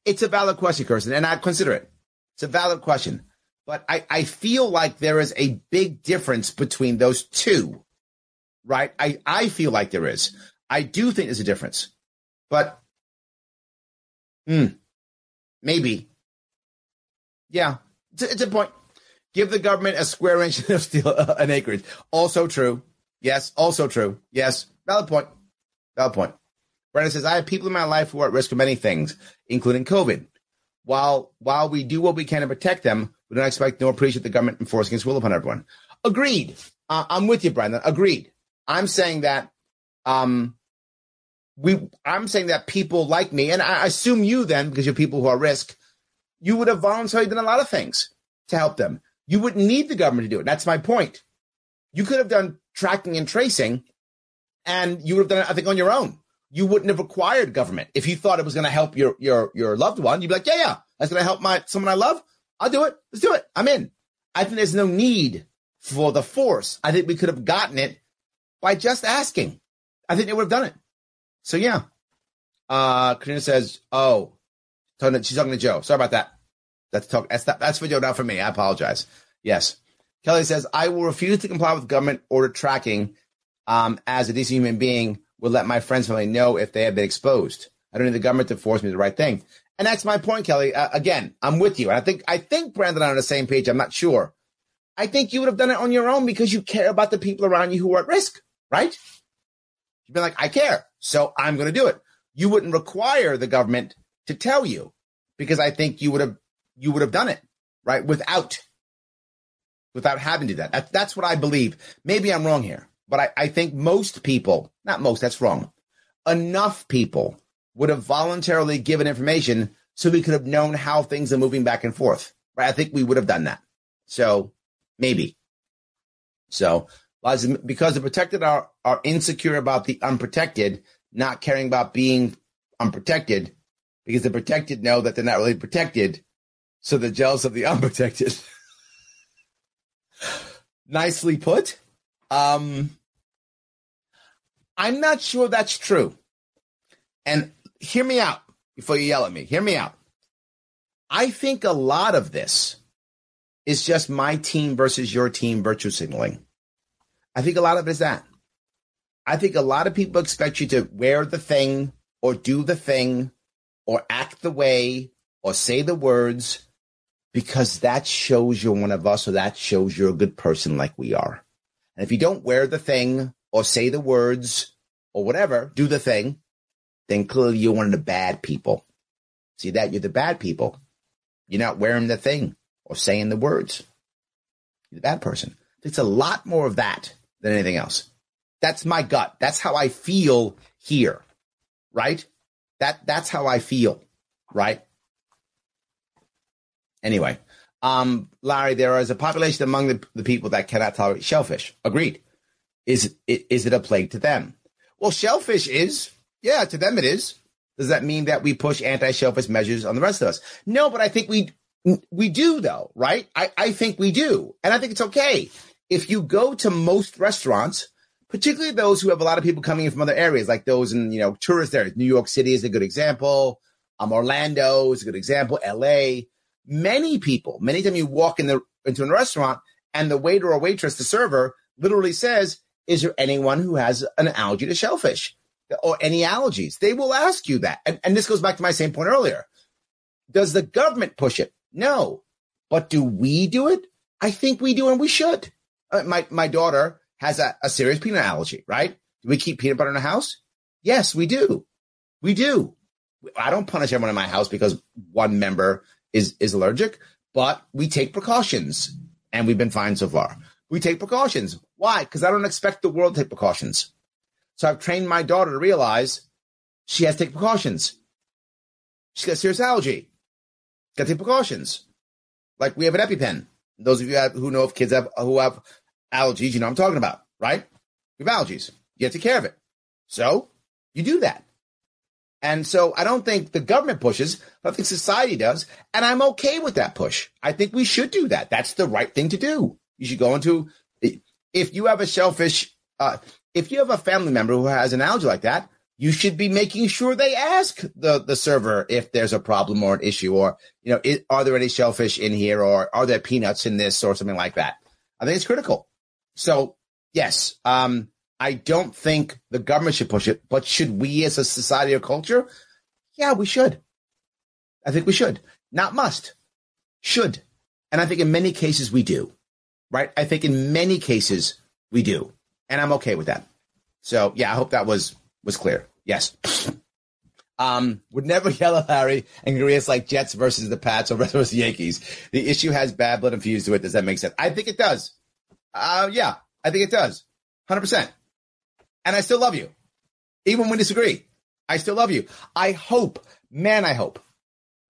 It's a valid question, Kirsten, and I consider it. It's a valid question, but I, I feel like there is a big difference between those two, right? I, I feel like there is. I do think there's a difference, but hmm, maybe yeah, it's a, it's a point. Give the government a square inch of steel, uh, an acreage. Also true. Yes. Also true. Yes. Valid point. Valid point. Brandon says, I have people in my life who are at risk of many things, including COVID. While while we do what we can to protect them, we don't expect nor appreciate the government enforcing its will upon everyone. Agreed. Uh, I'm with you, Brandon. Agreed. I'm saying that um, we. I'm saying that people like me, and I assume you then, because you're people who are risk, you would have voluntarily done a lot of things to help them. You wouldn't need the government to do it. That's my point. You could have done tracking and tracing, and you would have done it, I think, on your own. You wouldn't have required government if you thought it was going to help your your your loved one. You'd be like, yeah, yeah, that's going to help my someone I love. I'll do it. Let's do it. I'm in. I think there's no need for the force. I think we could have gotten it by just asking. I think they would have done it. So yeah. Uh Karina says, "Oh, She's talking to Joe. Sorry about that. That's talk. That's that's video not for me. I apologize. Yes. Kelly says I will refuse to comply with government order tracking. Um, as a decent human being, will let my friends family know if they have been exposed. I don't need the government to force me the right thing. And that's my point, Kelly. Uh, again, I'm with you. And I think I think Brandon on the same page. I'm not sure. I think you would have done it on your own because you care about the people around you who are at risk, right? You've been like, I care, so I'm going to do it. You wouldn't require the government to tell you because I think you would have you would have done it right without without having to do that. that that's what I believe. Maybe I'm wrong here, but I, I think most people, not most, that's wrong. Enough people would have voluntarily given information so we could have known how things are moving back and forth. Right? I think we would have done that. So maybe. So because the protected are, are insecure about the unprotected, not caring about being unprotected, because the protected know that they're not really protected. So they're jealous of the unprotected. Nicely put. Um, I'm not sure that's true. And hear me out before you yell at me. Hear me out. I think a lot of this is just my team versus your team virtue signaling. I think a lot of it is that. I think a lot of people expect you to wear the thing or do the thing or act the way or say the words because that shows you're one of us or that shows you're a good person like we are. And if you don't wear the thing or say the words or whatever, do the thing, then clearly you're one of the bad people. See that? You're the bad people. You're not wearing the thing or saying the words. You're the bad person. It's a lot more of that than anything else. That's my gut. That's how I feel here. Right? That that's how I feel. Right? Anyway, um, Larry, there is a population among the, the people that cannot tolerate shellfish. Agreed. Is is it a plague to them? Well, shellfish is. Yeah, to them it is. Does that mean that we push anti-shellfish measures on the rest of us? No, but I think we we do though, right? I, I think we do. And I think it's okay. If you go to most restaurants, particularly those who have a lot of people coming in from other areas, like those in, you know, tourist areas, New York City is a good example. Um, Orlando is a good example. LA many people, many times you walk in the into a restaurant and the waiter or waitress, the server, literally says, "Is there anyone who has an allergy to shellfish or any allergies?" They will ask you that, and, and this goes back to my same point earlier. Does the government push it? No, but do we do it? I think we do, and we should. Uh, my my daughter has a, a serious peanut allergy, right? Do we keep peanut butter in the house? Yes, we do. We do. I don't punish everyone in my house because one member is is allergic, but we take precautions, and we've been fine so far. We take precautions. Why? Because I don't expect the world to take precautions. So I've trained my daughter to realize she has to take precautions. She's got serious allergy. Got to take precautions. Like we have an EpiPen. Those of you who know if kids have who have allergies, you know I'm talking about, right? We have allergies. You have to take care of it. So you do that. And so I don't think the government pushes, I think society does. And I'm okay with that push. I think we should do that. That's the right thing to do. You should go into, if you have a shellfish, uh, if you have a family member who has an allergy like that, you should be making sure they ask the, the server if there's a problem or an issue or, you know, is, are there any shellfish in here or are there peanuts in this or something like that? I think it's critical. So yes, um, I don't think the government should push it, but should we as a society or culture? Yeah, we should. I think we should. Not must. Should. And I think in many cases we do. Right? I think in many cases we do. And I'm okay with that. So yeah, I hope that was was clear. Yes. Um, would never yell at Harry and agree like Jets versus the Pats or versus the Yankees. The issue has bad blood infused to it. Does that make sense? I think it does. Uh, yeah, I think it does. 100%. And I still love you. Even when we disagree, I still love you. I hope, man, I hope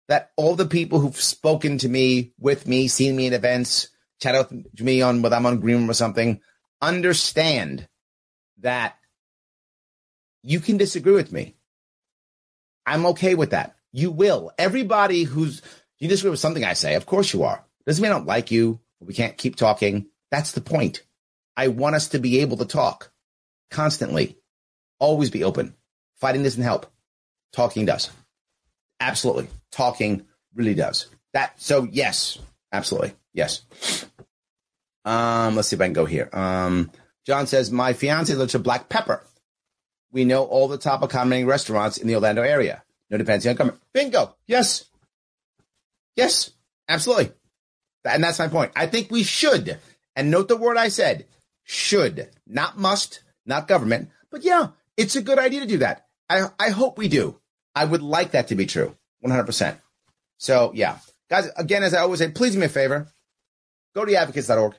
that all the people who've spoken to me, with me, seen me in events, chat with me on whether I'm on Green Room or something, understand that you can disagree with me. I'm okay with that. You will. Everybody who's you disagree with something I say, of course you are. Doesn't mean I don't like you. We can't keep talking. That's the point. I want us to be able to talk constantly. Always be open. Fighting doesn't help. Talking does. Absolutely. Talking really does. That so yes, absolutely yes. Um, let's see if I can go here. Um, John says my fiance lives in Black Pepper. We know all the top accommodating restaurants in the Orlando area. No dependency on government. Bingo. Yes. Yes. Absolutely. And that's my point. I think we should, and note the word I said, should, not must, not government. But yeah, it's a good idea to do that. I, I hope we do. I would like that to be true. 100%. So yeah, guys, again, as I always say, please do me a favor. Go to advocates.org,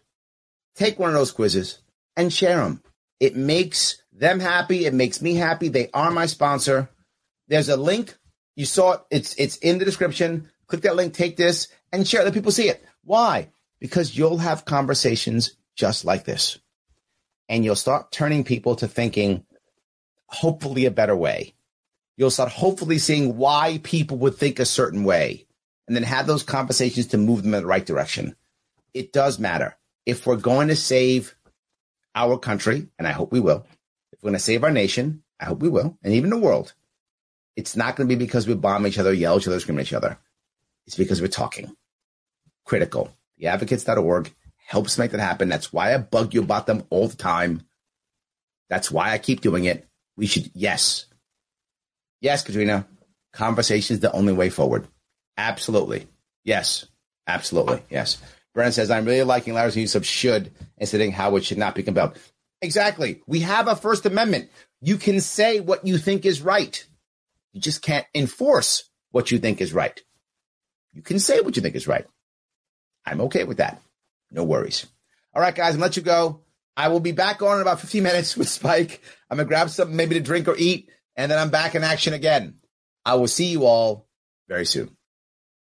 take one of those quizzes and share them. It makes them happy. It makes me happy. They are my sponsor. There's a link. You saw it. It's, it's in the description. Click that link, take this and share it. Let people see it. Why? Because you'll have conversations just like this and you'll start turning people to thinking hopefully a better way. You'll start hopefully seeing why people would think a certain way and then have those conversations to move them in the right direction. It does matter. If we're going to save our country, and I hope we will, if we're going to save our nation, I hope we will, and even the world, it's not going to be because we bomb each other, yell each other, scream at each other. It's because we're talking. Critical. Theadvocates.org helps make that happen. That's why I bug you about them all the time. That's why I keep doing it. We should, yes. Yes, Katrina. Conversation is the only way forward. Absolutely. Yes. Absolutely. Yes. Brennan says, I'm really liking Larry's use of should instead of how it should not be compelled. Exactly. We have a First Amendment. You can say what you think is right. You just can't enforce what you think is right. You can say what you think is right. I'm okay with that. No worries. All right, guys, I'm let you go. I will be back on in about 15 minutes with Spike. I'm gonna grab something maybe to drink or eat, and then I'm back in action again. I will see you all very soon.